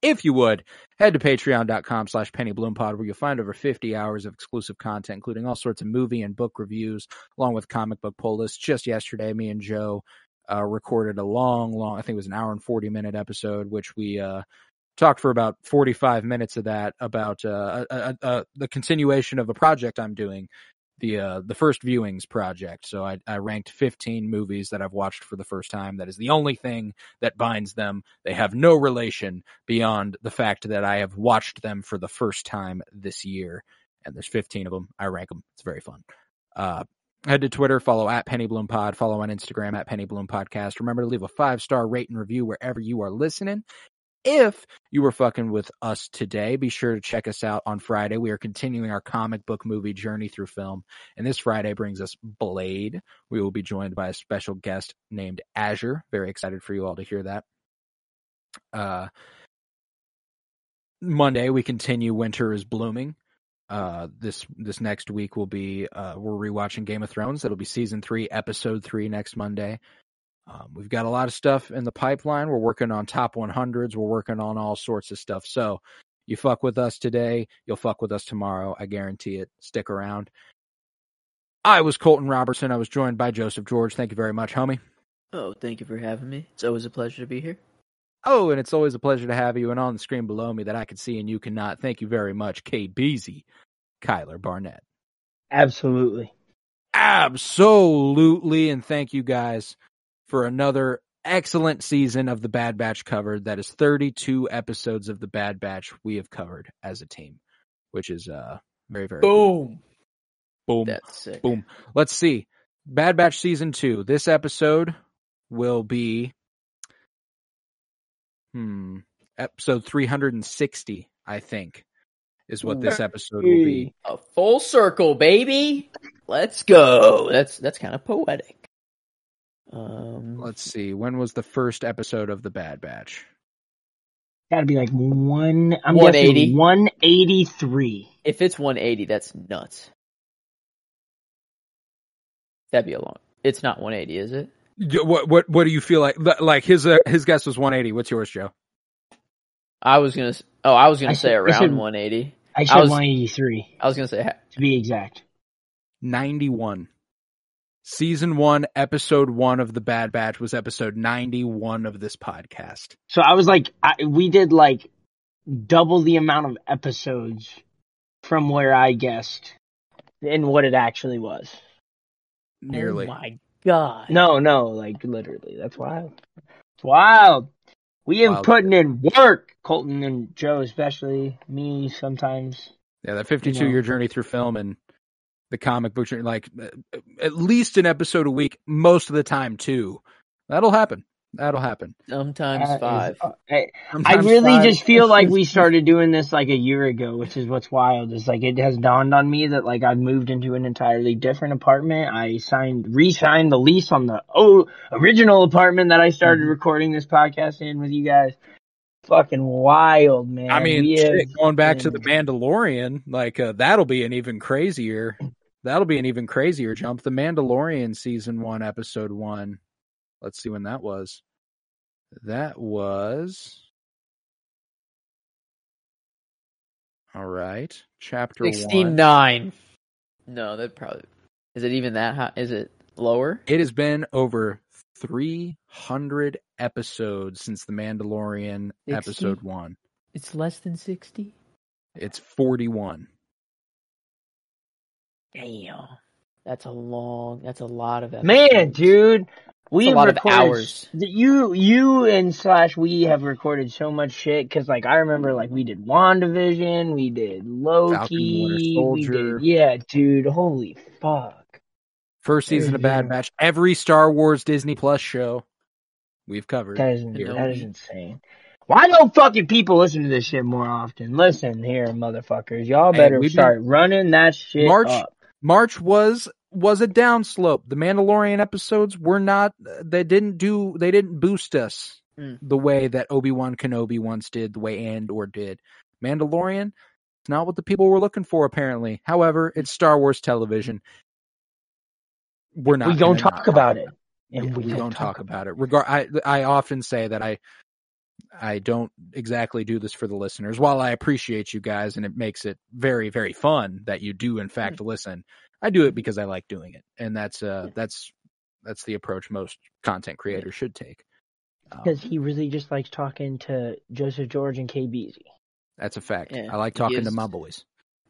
If you would, head to patreon.com slash pennybloom.pod where you'll find over 50 hours of exclusive content, including all sorts of movie and book reviews, along with comic book pull lists. Just yesterday, me and Joe uh, recorded a long, long, I think it was an hour and 40 minute episode, which we uh, talked for about 45 minutes of that about uh, uh, uh, uh, the continuation of a project I'm doing the uh the first viewings project. So I I ranked 15 movies that I've watched for the first time. That is the only thing that binds them. They have no relation beyond the fact that I have watched them for the first time this year. And there's 15 of them. I rank them. It's very fun. Uh head to Twitter, follow at Penny Bloom Pod, follow on Instagram at Penny Bloom Podcast. Remember to leave a five star rate and review wherever you are listening. If you were fucking with us today, be sure to check us out on Friday. We are continuing our comic book movie journey through film. And this Friday brings us Blade. We will be joined by a special guest named Azure. Very excited for you all to hear that. Uh, Monday we continue Winter is Blooming. Uh, this this next week will be uh, we're rewatching Game of Thrones. It'll be season three, episode three next Monday. Um, we've got a lot of stuff in the pipeline. We're working on top 100s. We're working on all sorts of stuff. So you fuck with us today, you'll fuck with us tomorrow. I guarantee it. Stick around. I was Colton Robertson. I was joined by Joseph George. Thank you very much, homie. Oh, thank you for having me. It's always a pleasure to be here. Oh, and it's always a pleasure to have you. And on the screen below me that I can see and you cannot. Thank you very much, Kate Beasy, Kyler Barnett. Absolutely. Absolutely. And thank you guys for another excellent season of the Bad Batch covered. That is 32 episodes of the Bad Batch we have covered as a team, which is uh very, very cool. Boom. Boom. That's sick. Boom. Let's see. Bad Batch season two. This episode will be hmm episode 360, I think, is what this episode will be. A full circle, baby. Let's go. That's that's kind of poetic. Um, Let's see. When was the first episode of the Bad Batch? Gotta be like one. I'm 180. guessing 183. if it's 180, that's nuts. That'd be a long. It's not 180, is it? What what what do you feel like? Like his uh, his guess was 180. What's yours, Joe? I was gonna. s- Oh, I was gonna I say said- around said- 180. I said was- 183 I was gonna say to be exact. 91. Season one, episode one of the Bad Batch was episode 91 of this podcast. So I was like, I, we did like double the amount of episodes from where I guessed and what it actually was. Nearly. Oh my god. No, no, like literally. That's wild. It's wild. We have Wild. putting in work, Colton and Joe, especially me sometimes. Yeah, that 52 know. year journey through film and the comic book journey, like uh, at least an episode a week, most of the time too. That'll happen. That'll happen. Sometimes That is- five. uh, I, I really five- just feel like we started doing this like a year ago, which is what's wild. Is like it has dawned on me that like I've moved into an entirely different apartment. I signed, re-signed the lease on the oh original apartment that I started Mhm. recording this podcast in with you guys. Fucking wild, man. I mean, shit, going back to the been- Mandalorian, like uh, that'll be an even crazier. That'll be an even crazier jump. The Mandalorian season one, episode one. Let's see when that was. That was. All right, chapter one. 69. No, that probably. Is it even that high? Is it lower? It has been over 300 episodes since The Mandalorian 60? episode 1. It's less than sixty. It's 41. Damn, that's a long. That's a lot of episodes. Man, dude, we a lot of recorded, hours. You, you and slash we have recorded so much shit because like I remember like we did WandaVision, we did Falcon Loki, Winter we did yeah, dude, holy fuck. First season of Bad. Batch. Every Star Wars Disney Plus show we've covered. That is Here. that is insane. Why don't fucking people listen to this shit more often? Listen here, motherfuckers. Y'all better we've been- start running that shit March- up. March was was a downslope. The Mandalorian episodes were not they didn't do they didn't boost us Mm. the way that Obi-Wan Kenobi once did, the way Andor did. Mandalorian it's not what the people were looking for apparently. However, it's Star Wars television. We're not we don't talk about it. Yeah, And we, don't talk about it. Regard I I often say that I I don't exactly do this for the listeners. While I appreciate you guys and it makes it very very fun that you do in fact listen, I do it because I like doing it, and that's uh that's that's the approach most content creators should take. Um, Because he really just likes talking to Joseph George and Beasy. that's a fact. Yeah, I like talking to my boys.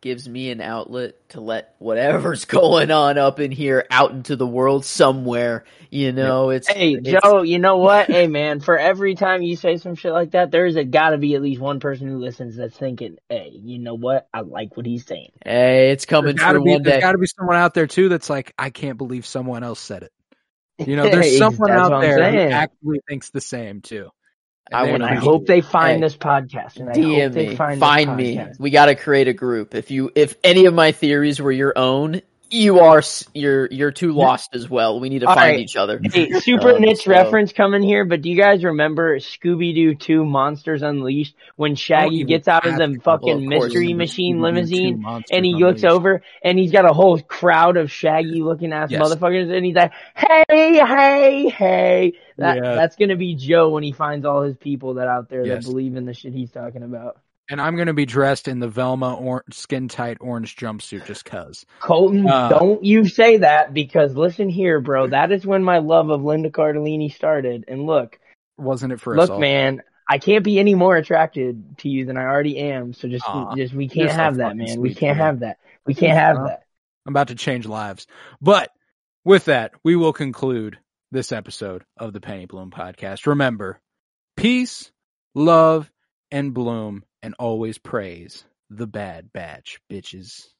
Gives me an outlet to let whatever's going on up in here out into the world somewhere. You know, it's Hey, it's- Joe, you know what? hey, man, for every time you say some shit like that, there's a gotta be at least one person who listens that's thinking, hey, you know what? I like what he's saying. Hey, it's coming There's gotta, through be, one there's day. gotta be someone out there too that's like, I can't believe someone else said it. You know, there's Hey, someone out what I'm there who actually thinks the same too. I wanna I hope they find Hey, this podcast. And I DM hope they me, find, find, me. podcast. We got to create a group. If you, if any of my theories were your own, you are you're you're too lost as well. We need to All find right. each other. Hey, super Um, niche so- reference coming here, but do you guys remember Scooby Doo 2 Monsters Unleashed when Shaggy even gets out of the fucking Well, of mystery machine limousine and he looks over and he's got a whole crowd of Shaggy looking ass Yes. motherfuckers and he's like, hey, hey, hey. That, Yeah. That's gonna be Joe when he finds all his people that out there Yes. that believe in the shit he's talking about. And I'm going to be dressed in the Velma or- skin tight orange jumpsuit just cuz. Colton, Uh, don't you say that because listen here, bro. That is when my love of Linda Cardellini started. And look, Wasn't it for us look, man, I can't be any more attracted to you than I already am. So just, Aw, just we can't have that, man. We can't man. have that. We can't have that. I'm about to change lives. But with that, we will conclude this episode of the Penny Bloom podcast. Remember, peace, love, and bloom, and always praise the bad batch, bitches.